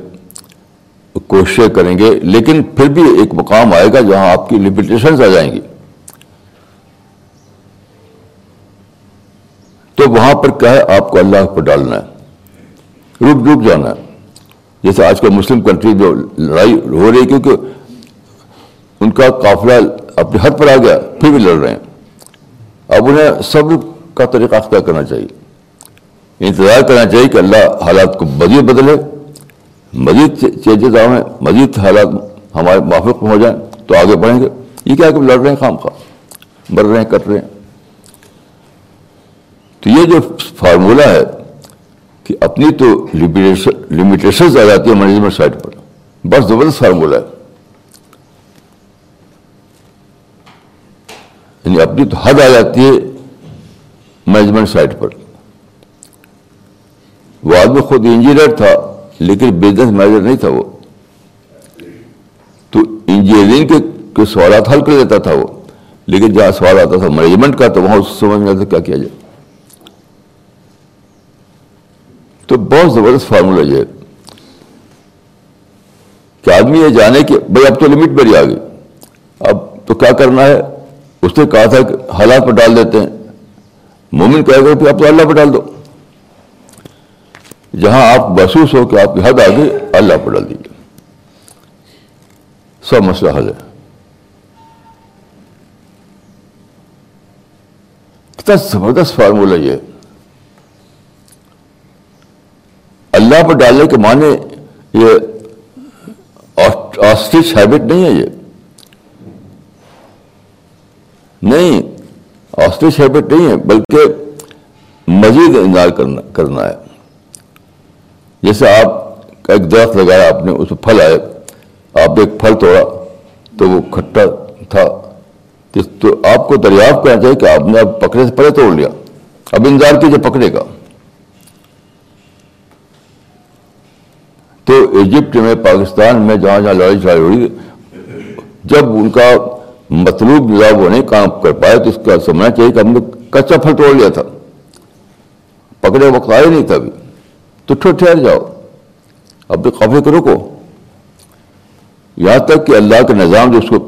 کوششیں کریں گے، لیکن پھر بھی ایک مقام آئے گا جہاں آپ کی لمیٹیشنز آ جائیں گی۔ تو وہاں پر کیا ہے؟ آپ کو اللہ پر ڈالنا ہے۔ رک رک جانا ہے۔ جیسے آج کل مسلم کنٹری جو لڑائی ہو رہی ہے کیونکہ ان کا قافلہ اپنے حد پر آ گیا، پھر بھی لڑ رہے ہیں۔ اب انہیں صبر کا طریقہ اختیار کرنا چاہیے۔ انتظار کرنا چاہیے کہ اللہ حالات کو مزید بدلے، مزید چینجز آئیں مزید حالات ہمارے موافق ہو جائیں تو آگے بڑھیں گے۔ یہ کیا کہ لڑ رہے ہیں، خام خواہ، مر رہے ہیں، کٹ رہے ہیں۔ تو یہ جو فارمولہ ہے کہ اپنی تو لمیٹیشنز آ جاتی ہے مینجمنٹ سائٹ پر۔ بس زبردست فارمولہ ہے۔ یعنی اپنی تو حد آ جاتی ہے مینجمنٹ سائٹ پر۔ وہ آدمی خود انجینئر تھا، لیکن بزنس مینیجر نہیں تھا وہ۔ تو انجینئرنگ کے سوالات حل کر لیتا تھا وہ۔ لیکن جہاں سوال آتا تھا مینجمنٹ کا، تو وہاں اس سمجھ میں آتا کیا کیا جائے۔ تو بہت زبردست فارمولہ یہ ہے کہ آدمی یہ جانے کہ بھائی اب تو لمٹ میری آ گئی۔ اب تو کیا کرنا ہے؟ اس نے کہا تھا کہ حالات پہ ڈال دیتے ہیں۔ مومن کہہ گئے کہ اب تو اللہ پہ ڈال دو۔ جہاں آپ محسوس ہو کہ آپ کی حد آ گئی اللہ پہ ڈال دیجیے سب مسئلہ حل ہے۔ کتنا زبردست فارمولہ یہ اللہ پر ڈالنے کے معنی یہ آسٹرچ ہیبٹ نہیں ہے یہ۔ نہیں آسٹرچ ہیبٹ نہیں ہے، بلکہ مزید انتظار کرنا کرنا ہے۔ جیسے آپ ایک درخت لگایا، آپ نے اس میں پھل آئے، آپ نے ایک پھل توڑا، تو وہ کھٹا تھا۔ تو آپ کو دریافت کرنا چاہیے کہ آپ نے اب پکڑے سے پہلے توڑ لیا۔ اب انتظار کیجیے پکڑے گا تو ایجپٹ میں، پاکستان میں جہاں جہاں لڑائی جھاڑی ہوئی جب ان کا مطلوب نظام وہ نہیں کام کر پائے، تو اس کا سمجھنا چاہیے کہ ہم نے کچا پھل توڑ لیا تھا۔ پکڑے وقت آئے نہیں تھا ابھی۔ تو ٹھہر جاؤ۔ اپنے قافلے کو۔ روکو یہاں تک کہ اللہ کا نظام جو اس کو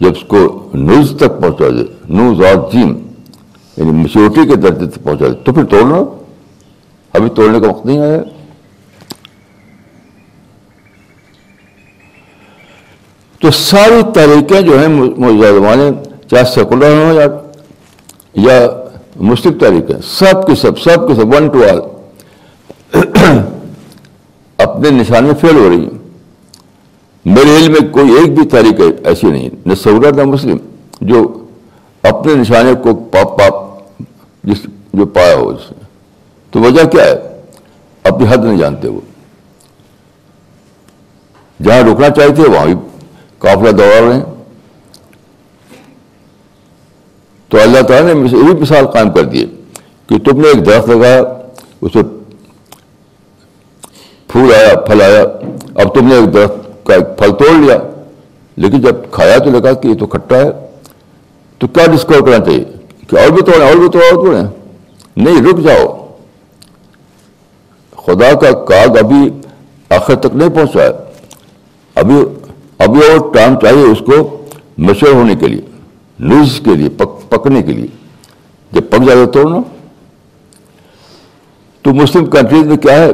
جب اس کو نوز تک پہنچا دے۔ نوز اور جیم۔ یعنی میچورٹی کے درجے تک پہنچا دے۔ تو پھر توڑنا۔ ابھی توڑنے کا وقت نہیں آیا۔ تو ساری تحریکیں جو ہیں موجودہ زمانے چاہے سیکولر ہوں یا یا مسلم تحریکیں سب کے سب سب کے سب ون ٹو آل اپنے نشان میں فیل ہو رہی ہیں۔ میرے علم میں کوئی ایک بھی تاریخ ایسی نہیں نہ سورت نہ مسلم، جو اپنے نشانے کو پاپ پاپ جس جو پایا ہو اس نے۔ تو وجہ کیا ہے؟ اپنی حد نہیں جانتے وہ۔ جہاں رکنا چاہتے تھے، وہاں بھی قافلہ دوڑ رہے ہیں۔ تو اللہ تعالیٰ نے یہ بھی مثال قائم کر دی کہ تم نے ایک درخت لگایا اس پھول آیا، پھل آیا۔ اب تم نے ایک درخت کا ایک پھل توڑ لیا۔ لیکن جب کھایا تو لگا کہ یہ تو کھٹا ہے۔ تو کیا ڈسکور کرنا چاہیے؟ کہ اور بھی توڑیں، اور بھی توڑ توڑیں۔ نہیں، رک جاؤ۔ خدا کا کاغ ابھی آخر تک نہیں پہنچا ہے۔ ابھی ابھی اور ٹائم چاہیے اس کو مشور ہونے کے لیے، لوز کے لیے، پک، پکنے کے لیے۔ جب پک جائے توڑنا۔ تو مسلم کنٹریز میں کیا ہے؟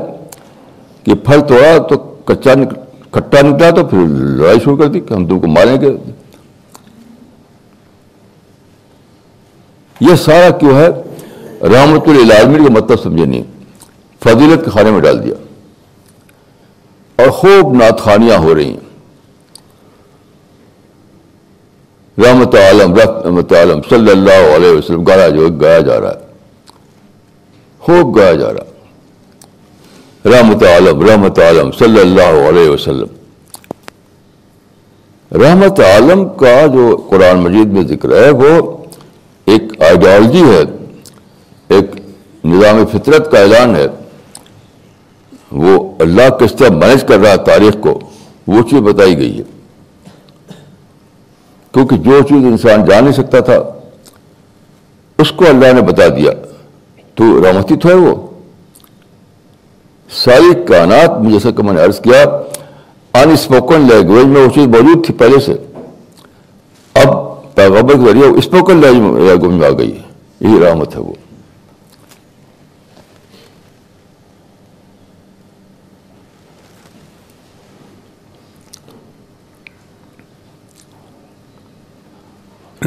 کہ پھل توڑا تو کچا کھٹا نکلا تو پھر لڑائی شروع کر دی کہ ہم تم کو ماریں گے یہ سارا کیوں ہے؟ رحمت العالمین کا مطلب سمجھے نہیں۔ فضیلت کے کھانے میں ڈال دیا۔ اور خوب ناتخانیاں ہو رہی ہیں۔ رحمت عالم رحمت عالم، صلی اللہ علیہ وسلم، گایا جو گایا جا رہا ہے۔ خوب گایا جا رہا رحمت عالم رحمت عالم، صلی اللہ علیہ وسلم۔ رحمت عالم کا جو قرآن مجید میں ذکر ہے، وہ ایک آئیڈیالوجی ہے، ایک نظام فطرت کا اعلان ہے۔ وہ اللہ کس طرح مینج کر رہا تاریخ کو، وہ چیز بتائی گئی ہے۔ کیونکہ جو چیز انسان جان نہیں سکتا تھا، اس کو اللہ نے بتا دیا۔ تو رحمتی تو ہے وہ۔ ساری کائنات میں جیسا کہ میں نے عرض کیا ان اسپوکن لینگویج میں وہ چیز موجود تھی پہلے سے۔ اب پیغبر کے ذریعے اسپوکن لینگویج میں آ گئی ہے۔ یہی رحمت ہے وہ۔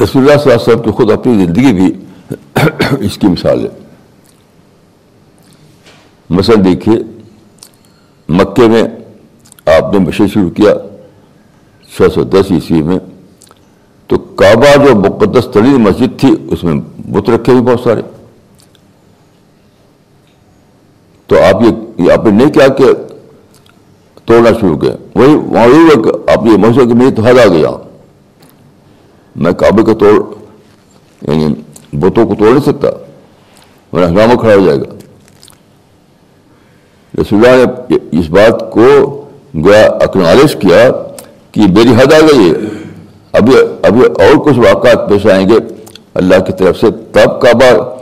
رسول اللہ صلی اللہ علیہ وسلم کی خود اپنی زندگی بھی اس کی مثال ہے۔ مثلا دیکھیے، مکے میں آپ نے مشین شروع کیا چھ سو دس عیسوی میں، تو کعبہ جو مقدس ترین مسجد تھی، اس میں بت رکھے بھی بہت سارے۔ تو آپ یہ آپ نے نہیں کیا کہ توڑنا شروع کیا، وہی، وہاں آپ یہ مسجد کہ میری تو حد آ گیا۔ میں کعبے کا توڑ یعنی بتوں کو توڑ نہیں سکتا میرا ہنگامہ کھڑا ہو جائے گا۔ رسول اللہ نے اس بات کو گویا اکنالج کیا کہ میری حد آ گئی ہے۔ ابھی ابھی اور کچھ واقعات پیش آئیں گے۔ اللہ کی طرف سے تب کعبہ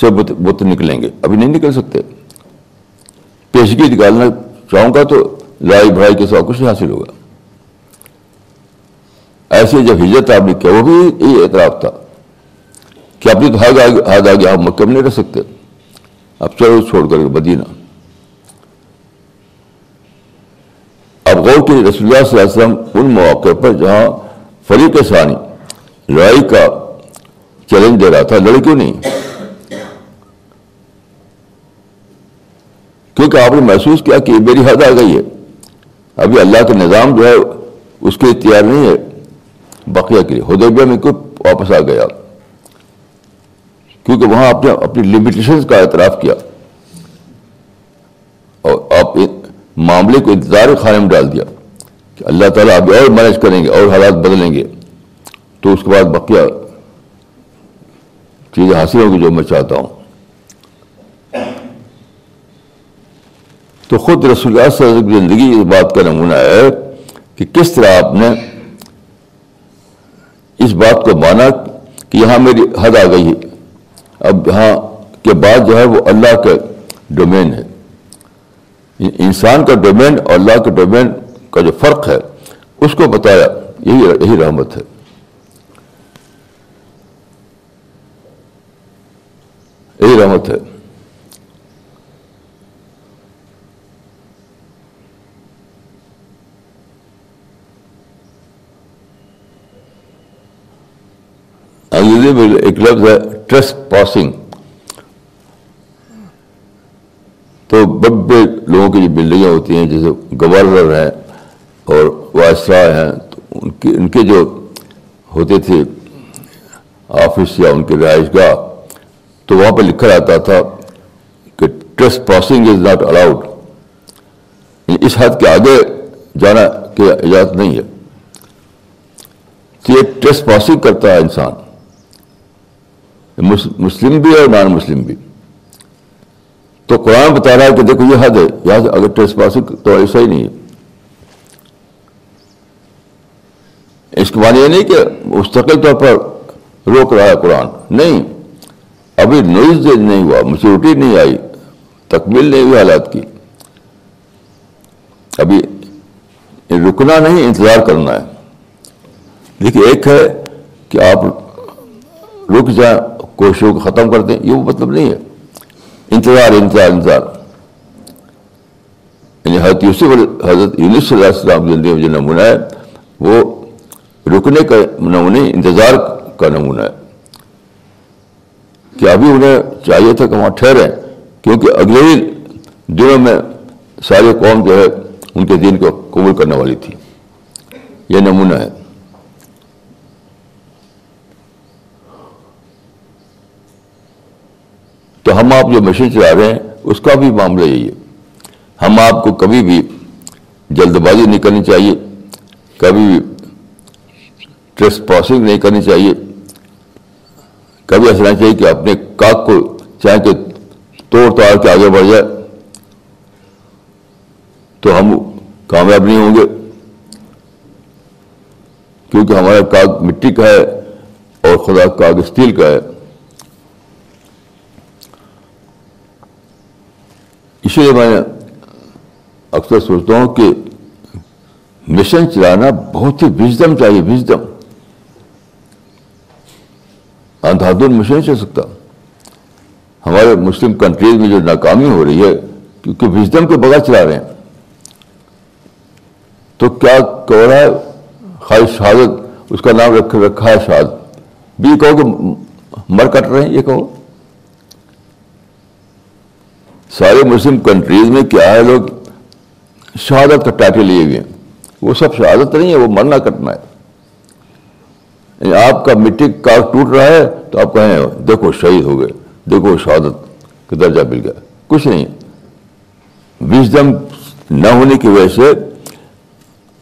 سے بت نکلیں گے۔ ابھی نہیں نکل سکتے۔ پیشگی نکالنا چاہوں گا تو لائی بھائی کے ساتھ کچھ حاصل ہوگا۔ ایسے جب ہجرت آپ نے کیا، وہ بھی یہ اعتراف تھا کہ اپنی تو حد آ گیا آپ مکہ میں نہیں رہ سکتے۔ اب چلو چھوڑ کر مدینہ۔ اب غور کی رسول اللہ صلی اللہ علیہ وسلم ان مواقع پر جہاں فریق ثانی لڑائی کا چیلنج دے رہا تھا، لڑے کیوں نہیں؟ کیونکہ آپ نے محسوس کیا کہ میری حد آ گئی ہے۔ ابھی اللہ کا نظام جو ہے، اس کے تیار نہیں ہے۔ بقیہ کے لیے ہدیبیہ میں کوئی واپس آ گیا؟ کیونکہ وہاں آپ نے اپنی لمیٹیشنز کا اعتراف کیا اور آپ معاملے کو انتظار خانے میں ڈال دیا کہ اللہ تعالیٰ ابھی اور مینج کریں گے اور حالات بدلیں گے۔ تو اس کے بعد بقیہ چیزیں حاصل ہوگی جو میں چاہتا ہوں۔ تو خود رسول اللہ صلی اللہ علیہ وسلم کی زندگی اس بات کا نمونہ ہے کہ کس طرح آپ نے اس بات کو مانا کہ یہاں میری حد آ گئی ہے۔ اب یہاں کے بعد جو ہے وہ اللہ کا ڈومین ہے۔ انسان کا ڈومین اور اللہ کے ڈومین کا جو فرق ہے، اس کو بتایا، یہی یہی رحمت ہے۔ یہی رحمت ہے انگریزی میں ایک لفظ ہے ٹرس پاسنگ تو بڑے لوگوں کی جو بلڈنگیں ہوتی ہیں، جیسے گورنر ہیں اور وائسرائے ہیں، تو ان کے ان کے جو ہوتے تھے آفس یا ان کے رہائش گاہ، تو وہاں پہ لکھا جاتا تھا کہ trespassing is not allowed اس حد کے آگے جانا کی اجازت نہیں ہے۔ تو یہ ٹرس پاسنگ کرتا ہے انسان۔ مسلم بھی اور نان مسلم بھی۔ تو قرآن بتا رہا ہے کہ دیکھو یہ حد ہے یہاں سے اگر ٹریس پاسنگ تو ایسا ہی نہیں ہے۔ اس کے معنی یہ نہیں کہ مستقل طور پر روک رہا ہے قرآن، نہیں۔ ابھی نوئز نہیں ہوا میچورٹی نہیں آئی، تکمیل نہیں ہوئی حالات کی۔ ابھی رکنا نہیں، انتظار کرنا ہے۔ دیکھیے ایک ہے کہ آپ رک جائیں۔ کوششوں کو ختم کر دیں، یہ وہ مطلب نہیں ہے۔ انتظار انتظار انتظار۔ یعنی حضرت یوسف حضرت یونس صلی اللہ علیہ السلام میں جو نمونہ ہے، وہ رکنے کا نمونہ انتظار کا نمونہ ہے۔ کہ ابھی انہیں چاہیے تھا کہ وہاں ٹھہریں، کیونکہ اگلے ہی دنوں میں ساری قوم جو ہے، ان کے دین کو قبول کرنے والی تھی۔ یہ نمونہ ہے۔ تو ہم آپ جو مشین چلا رہے ہیں، اس کا بھی معاملہ یہی ہے۔ ہم آپ کو کبھی بھی جلد بازی نہیں کرنی چاہیے، کبھی بھی ٹریس پاسنگ نہیں کرنی چاہیے۔ کبھی ایسا نہیں چاہیے کہ اپنے کاک کو چاہے کہ توڑ توڑ کے آگے بڑھ جائے۔ تو ہم کامیاب نہیں ہوں گے۔ کیونکہ ہمارا کاغ مٹی کا ہے اور خدا کاغ اسٹیل کا ہے۔ اسی لیے میں اکثر سوچتا ہوں کہ مشن چلانا بہت ہی وزڈم چاہیے وزڈم اندھادن مشن چل سکتا۔ ہمارے مسلم کنٹریز میں جو ناکامی ہو رہی ہے، کیونکہ وزڈم کے بغیر چلا رہے ہیں۔ تو کیا کہہ رہا ہے؟ خواہش، شہادت، اس کا نام رکھ، رکھا ہے شہادت۔ بھی کہو کہ مر کٹ رہے ہیں، یہ کہو۔ سارے مسلم کنٹریز میں کیا ہے لوگ شہادت کا ٹائٹل لیے ہوئے ہیں۔ وہ سب شہادت نہیں ہے، وہ مرنا کٹنا ہے۔ یعنی آپ کا مٹی کا ٹوٹ رہا ہے تو آپ کہیں، دیکھو شہید ہو گئے، دیکھو شہادت کا درجہ مل گیا۔ کچھ نہیں۔ وزڈم نہ ہونے کی وجہ سے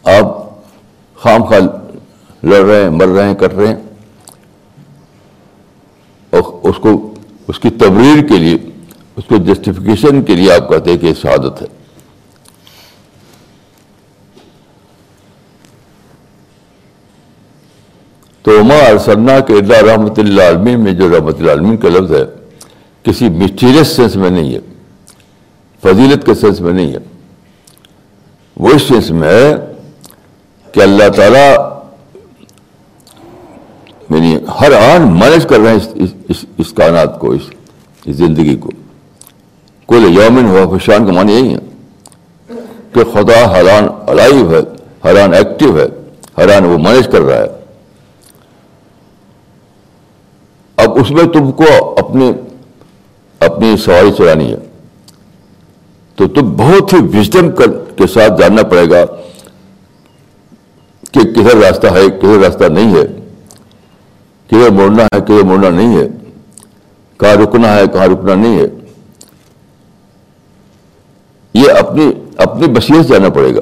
آپ خام خواہ لڑ رہے ہیں، مر رہے ہیں، کٹ رہے ہیں۔ اور اس کو، اس کی تبریر کے لیے اس کو جسٹیفیکیشن کے لیے آپ کہتے ہیں کہ یہ شہادت ہے۔ تو عما ارسنا کے اللہ رحمۃ اللہ عالمین میں جو رحمۃ اللہ عالمین کا لفظ ہے کسی مسٹیریس سینس میں نہیں ہے فضیلت کے سینس میں نہیں ہے۔ وہ اس سینس میں ہے کہ اللہ تعالیٰ یعنی ہر آن مینج کر رہے ہیں اس, اس, اس کائنات کو اس, اس زندگی کو۔ کل یومن ہوا فشان کا معنی یہی ہے کہ خدا حران الائیو ہے حران ایکٹیو ہے حران وہ مینج کر رہا ہے۔ اب اس میں تم کو اپنے اپنی سواری چلانی ہے۔ تو تم بہت ہی وزڈم کے ساتھ جاننا پڑے گا کہ کدھر راستہ ہے، کدھر راستہ نہیں ہے۔ کدھر موڑنا ہے، کدھر موڑنا نہیں ہے۔ کہاں رکنا ہے، کہاں رکنا نہیں ہے۔ یہ اپنی اپنی بصیرت جانا پڑے گا۔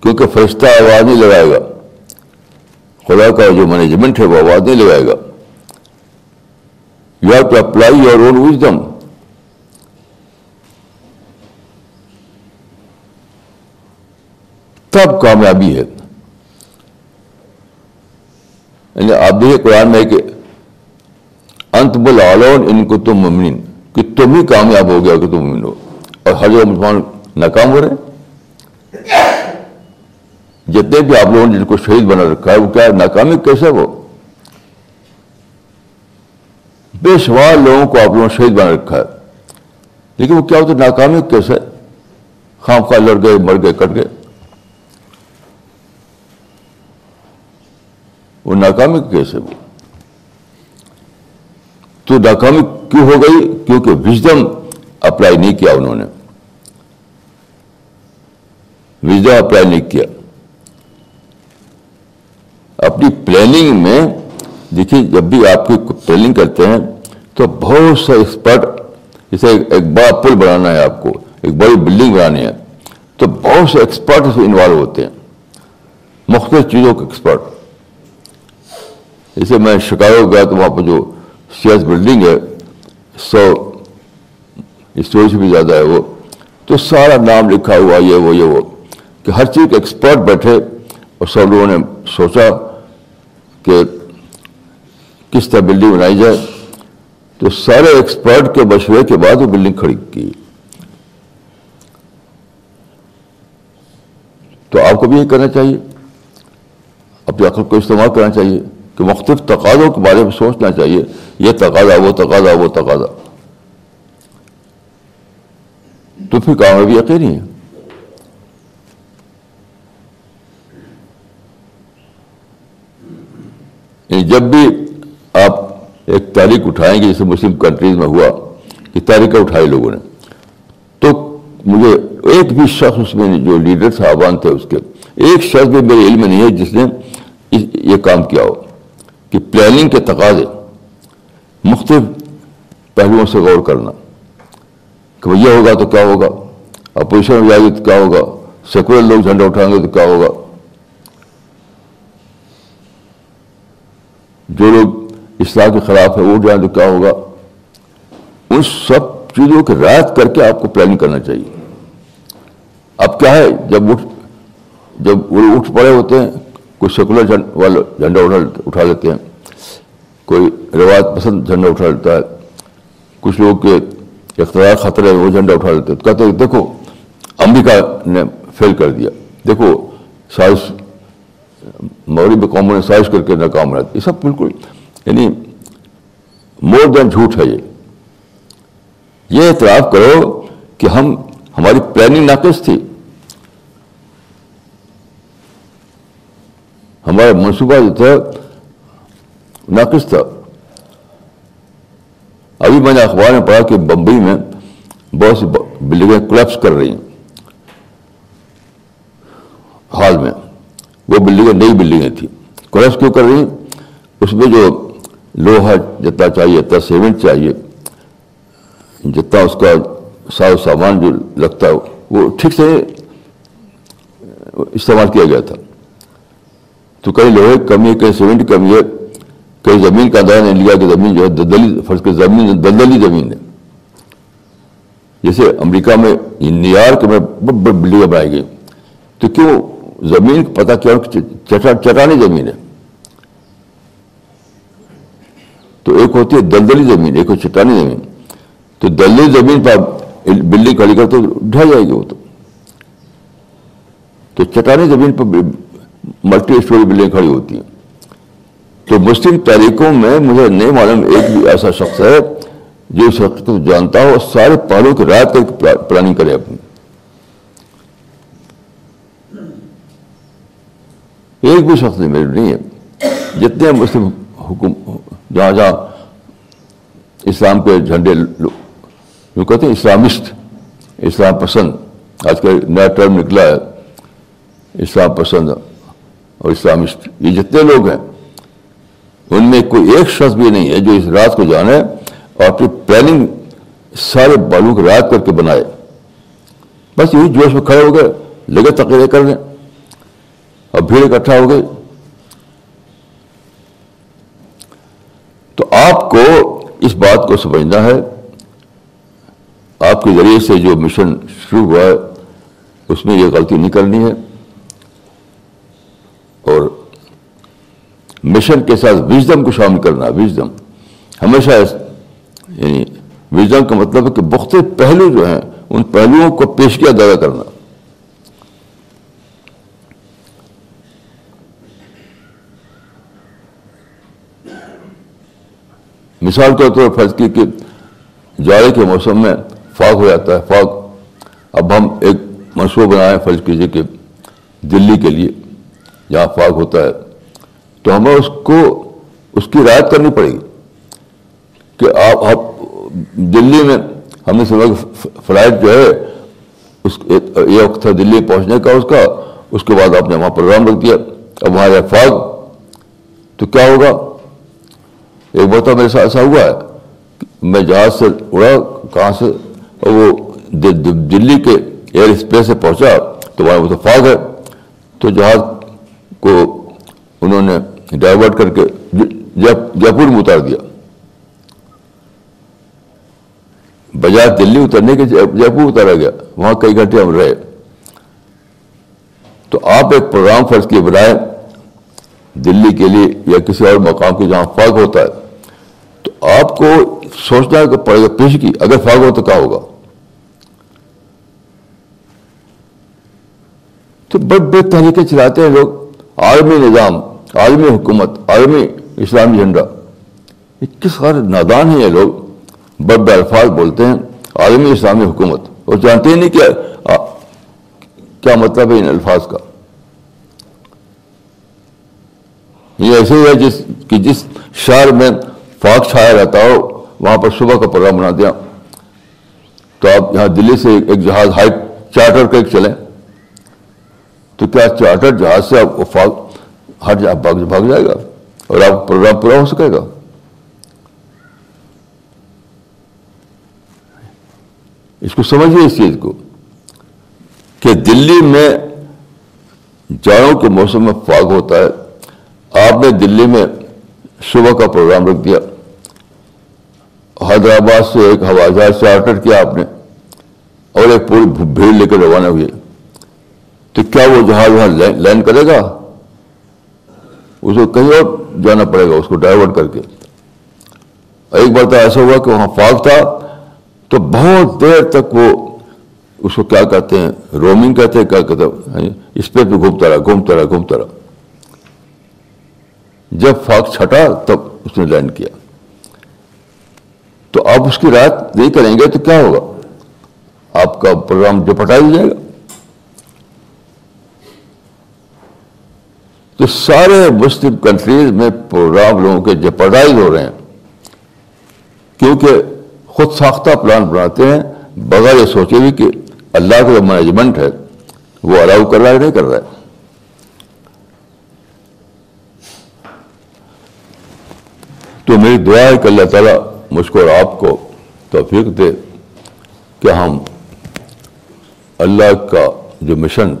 کیونکہ فرشتہ آواز نہیں لگائے گا۔ خدا کا جو مینجمنٹ ہے وہ آواز نہیں لگائے گا۔ You have to apply your own wisdom تب کامیابی ہے۔ یعنی آپ دیکھیے قرآن میں کہ انت بلعلون ان کو تم ممنین کہ تم ہی کامیاب ہو گیا کہ تم ممن ہو۔ اور ہر جگہ مسلمان ناکام ہو رہے ہیں۔ جتنے بھی آپ لوگوں نے جن کو شہید بنا رکھا ہے، وہ کیا ناکامی کیسے وہ؟ بے شمار لوگوں کو آپ لوگوں نے شہید بنا رکھا ہے۔ لیکن وہ کیا ہوتا ہے؟ ناکامی کیسے؟ خام خواہ لڑ گئے، مر گئے، کٹ گئے۔ وہ ناکامی کیسے وہ؟ تو ناکامی کیوں ہو گئی؟ کیونکہ وزڈم اپلائی نہیں کیا انہوں نے۔ وزڈم اپلائی نہیں کیا۔ اپنی پلاننگ میں دیکھیے، جب بھی آپ کی پلاننگ کرتے ہیں تو بہت سے ایکسپرٹ جیسے ایک بڑا پل بنانا ہے آپ کو، ایک بڑی بلڈنگ بنانی ہے، تو بہت سے ایکسپرٹ اس میں انوالو ہوتے ہیں۔ مختلف چیزوں کے ایکسپرٹ جیسے میں شکایو گیا تو وہاں پہ جو سیاس بلڈنگ ہے، سو اسٹوری سے بھی زیادہ ہے وہ۔ تو سارا نام لکھا ہوا، یہ وہ یہ وہ۔ کہ ہر چیز کے ایکسپرٹ بیٹھے اور سب لوگوں نے سوچا کہ کس طرح بلڈنگ بنائی جائے۔ تو سارے ایکسپرٹ کے مشورے کے بعد وہ بلڈنگ کھڑی کی۔ تو آپ کو بھی یہ کرنا چاہیے۔ اپنی عقل کو استعمال کرنا چاہیے کہ مختلف تقاضوں کے بارے میں سوچنا چاہیے۔ یہ تقاضا، وہ تقاضا وہ تقاضا۔ تو پھر کامیابی یقینی ہے۔ جب بھی آپ ایک تاریخ اٹھائیں گے، جیسے مسلم کنٹریز میں ہوا کہ تاریخیں اٹھائی لوگوں نے۔ تو مجھے ایک بھی شخص اس میں جو لیڈر صاحبان تھے اس کے، ایک شخص بھی میرے علم میں نہیں ہے جس نے یہ کام کیا ہو، کہ پلاننگ کے تقاضے مختلف پہلوؤں سے غور کرنا۔ کہ یہ ہوگا تو کیا ہوگا؟ اپوزیشن میں جائے گی تو کیا ہوگا؟ سیکولر لوگ جھنڈا اٹھائیں گے تو کیا ہوگا؟ جو لوگ اسلام کے خلاف ہے وہ جائیں تو کیا ہوگا؟ ان سب چیزوں کی رعایت کر کے آپ کو پلاننگ کرنا چاہیے۔ اب کیا ہے، جب اٹھ، جب وہ اٹھ پڑے ہوتے ہیں، کوئی سیکولر والا جھنڈا اٹھا اٹھا لیتے ہیں۔ کوئی روایت پسند جھنڈا اٹھا لیتا ہے۔ کچھ لوگ کے اختیار خطرے وہ جھنڈا اٹھا لیتے ہیں۔ تو کہتے ہیں، دیکھو، امریکہ نے فیل کر دیا۔ دیکھو سائنس مغربی قوموں نے سائز کر کے ناکام رہتے یہ سب بالکل یعنی مور دین جھوٹ ہے یہ۔ یہ اعتراف کرو کہ ہم، ہماری پلاننگ ناقص تھی۔ ہمارا منصوبہ جو تھا ناقص تھا۔ ابھی میں نے اخبار میں پڑھا کہ بمبئی میں بہت سی بلڈنگیں کلیپس کر رہی ہیں۔ حال میں۔ وہ بلڈنگیں نئی بلڈنگیں تھیں کلیپس کیوں کر رہی ہیں؟ اس میں جو لوہا جتنا چاہیے، جتنا سیمنٹ چاہیے، جتنا اس کا ساز سامان جو لگتا ہے وہ ٹھیک سے استعمال کیا گیا تھا۔ تو کئی لوہے کی کمی ہے، کئی سیمنٹ کی کمی ہے، کئی زمین کا اندازہ نہیں لیا کہ زمین جو ہے، دلدلی، فرض کے زمین دلدلی زمین ہے۔ جیسے امریکہ میں نیو یارک میں بڑی بلڈنگیں بنائی گئی تو کیوں زمین پتہ کیا چٹانی زمین ہے۔ تو ایک ہوتی ہے دلدلی زمین، ایک ہوتی چٹانی زمین۔ تو دلدلی زمین پر بلڈنگ کھڑی کر تو ڈھا جائے گی وہ تو۔ تو چٹانی زمین پر ملٹی اسٹوری بلڈنگ کھڑی ہوتی ہیں۔ تو مسلم تاریخوں میں مجھے نہیں معلوم ایک بھی ایسا شخص ہے جو اس وقت کو جانتا ہو سارے پہلو کی رعایت کر کے پلاننگ کرے اپنی۔ ایک بھی شخص نہیں میری نہیں ہے جتنے مسلم حکم، جہاں جہاں اسلام کے جھنڈے جو کہتے ہیں اسلامسٹ، اسلام پسند، آج کل نیا ٹرم نکلا ہے، اسلام پسند اور اسلامسٹ۔ یہ جتنے لوگ ہیں، ان میں کوئی ایک شخص بھی نہیں ہے جو اس رات کو جانے اور اپنی پلاننگ سارے بالوں کو رعایت کر کے بنائے۔ بس یہی جوش میں کھڑے ہو گئے لگے تقریر کرنے اب بھیڑ اکٹھا ہو گئی۔ تو آپ کو اس بات کو سمجھنا ہے، آپ کے ذریعے سے جو مشن شروع ہوا ہے، اس میں یہ غلطی نہیں کرنی ہے۔ اور مشن کے ساتھ وزڈم کو شامل کرنا، وزڈم۔ ہمیشہ یعنی وزڈم کا مطلب ہے کہ بختے پہلو جو ہیں، ان پہلوؤں کو پیش کیا دادا کرنا۔ مثال کے طور پر فرض کی کہ جاڑے کے موسم میں فاگ ہو جاتا ہے فاگ اب ہم ایک منصوبہ بنائیں فرض کیجیے کہ دلی کے لیے جہاں فاگ ہوتا ہے، تو ہمیں اس کو، اس کی رعایت کرنی پڑے گی کہ آپ آپ دلی میں، ہم نے سنا کہ فلائٹ جو ہے، اس یہ وقت تھا دلی پہنچنے کا، اس کا، اس کے بعد آپ نے وہاں پروگرام رکھ دیا، اب وہاں ہے فاگ تو کیا ہوگا؟ ایک مرتبہ میرے ساتھ ایسا ہوا ہے میں جہاز سے اڑا کہاں سے اور وہ دلی کے ایئر اسپیس سے پہنچا تو وہاں وہ تو ہے تو جہاز کو انہوں نے ڈائیورٹ کر کے جے پور میں اتار دیا بجائے دلی اترنے کے جے پور اتارا گیا وہاں کئی گھنٹے ہم رہے تو آپ ایک پروگرام فرض کیے بنائیں دلی کے لیے یا کسی اور مقام کے جہاں فاگ ہوتا ہے، تو آپ کو سوچنا پڑے گا پیش کی، اگر فاگ ہو تو کیا ہوگا؟ تو بڑے بڑے طریقے چلاتے ہیں لوگ، عالمی نظام، عالمی حکومت، عالمی اسلامی جھنڈا یہ کس قدر نادان ہیں یہ لوگ؟ بڑے بڑے الفاظ بولتے ہیں، عالمی اسلامی حکومت۔ اور جانتے ہی نہیں کہ کیا مطلب ہے ان الفاظ کا۔ یہ ایسے ہی ہے جس کہ جس شہر میں فاق چھایا رہتا ہو، وہاں پر صبح کا پروگرام بنا دیا۔ تو آپ یہاں دلی سے ایک جہاز ہائی چارٹر کا ایک چلیں۔ تو کیا چارٹر جہاز سے آپ فاق ہٹ جا بھاگ بھاگ جائے گا اور آپ پروگرام پورا ہو سکے گا؟ اس کو سمجھیے اس چیز کو کہ دلی میں جاڑوں کے موسم میں فاگ ہوتا ہے۔ آپ نے دلی میں صبح کا پروگرام رکھ دیا۔ حیدرآباد سے ایک ہوائی جہاز چارٹر کیا آپ نے اور ایک پوری بھیڑ لے کے روانہ ہوئے۔ تو کیا وہ جہاز وہاں لینڈ کرے گا؟ اس کو کہیں اور جانا پڑے گا، اس کو ڈائیورٹ کر کے۔ ایک بار تو ایسا ہوا کہ وہاں فاگ تھا، تو بہت دیر تک وہ اس کو کیا کہتے ہیں، رومنگ کہتے ہیں، کیا کہتے ہیں، اس پہ بھی گھومتا رہا گھومتا رہا گھومتا رہا۔ جب فاق چھٹا تب اس نے لینڈ کیا۔ تو آپ اس کی رات نہیں کریں گے تو کیا ہوگا؟ آپ کا پروگرام جو پٹا جائے گا۔ تو سارے مسلم کنٹریز میں پروگرام لوگوں کے جپڈائز ہو رہے ہیں۔ کیونکہ خود ساختہ پلان بناتے ہیں، بغیر یہ سوچے بھی کہ اللہ کا جو مینجمنٹ ہے، وہ الاؤ کر رہا ہے نہیں کر رہا ہے۔ تو میری دعا ہے کہ اللہ تعالیٰ مجھ کو اور آپ کو توفیق دے کہ ہم اللہ کا جو مشن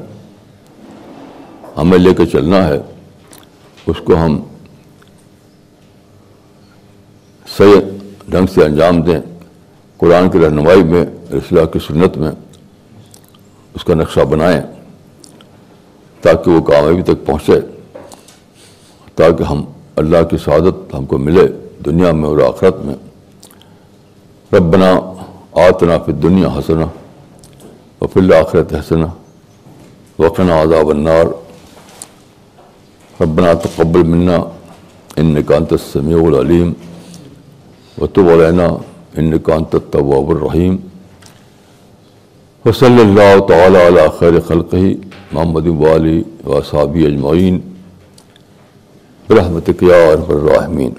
ہمیں لے کے چلنا ہے، اس کو ہم صحیح ڈھنگ سے انجام دیں۔ قرآن کی رہنمائی میں اصلاح کی سنت میں اس کا نقشہ بنائیں تاکہ وہ کامیابی تک پہنچے، تاکہ ہم اللہ کی سعادت ہم کو ملے دنیا میں اور آخرت میں۔ ربنا آتنا فی دنیا حسنا و فل آخرت حسنا وقنا عذاب النار۔ ربنا تقبل منا انك انت السميع العليم وتب علينا انك انت التواب الرحيم وصلى الله تعالى على خير خلقه محمد وآله وأصحابه أجمعين برحمتك يا أرحم الراحمين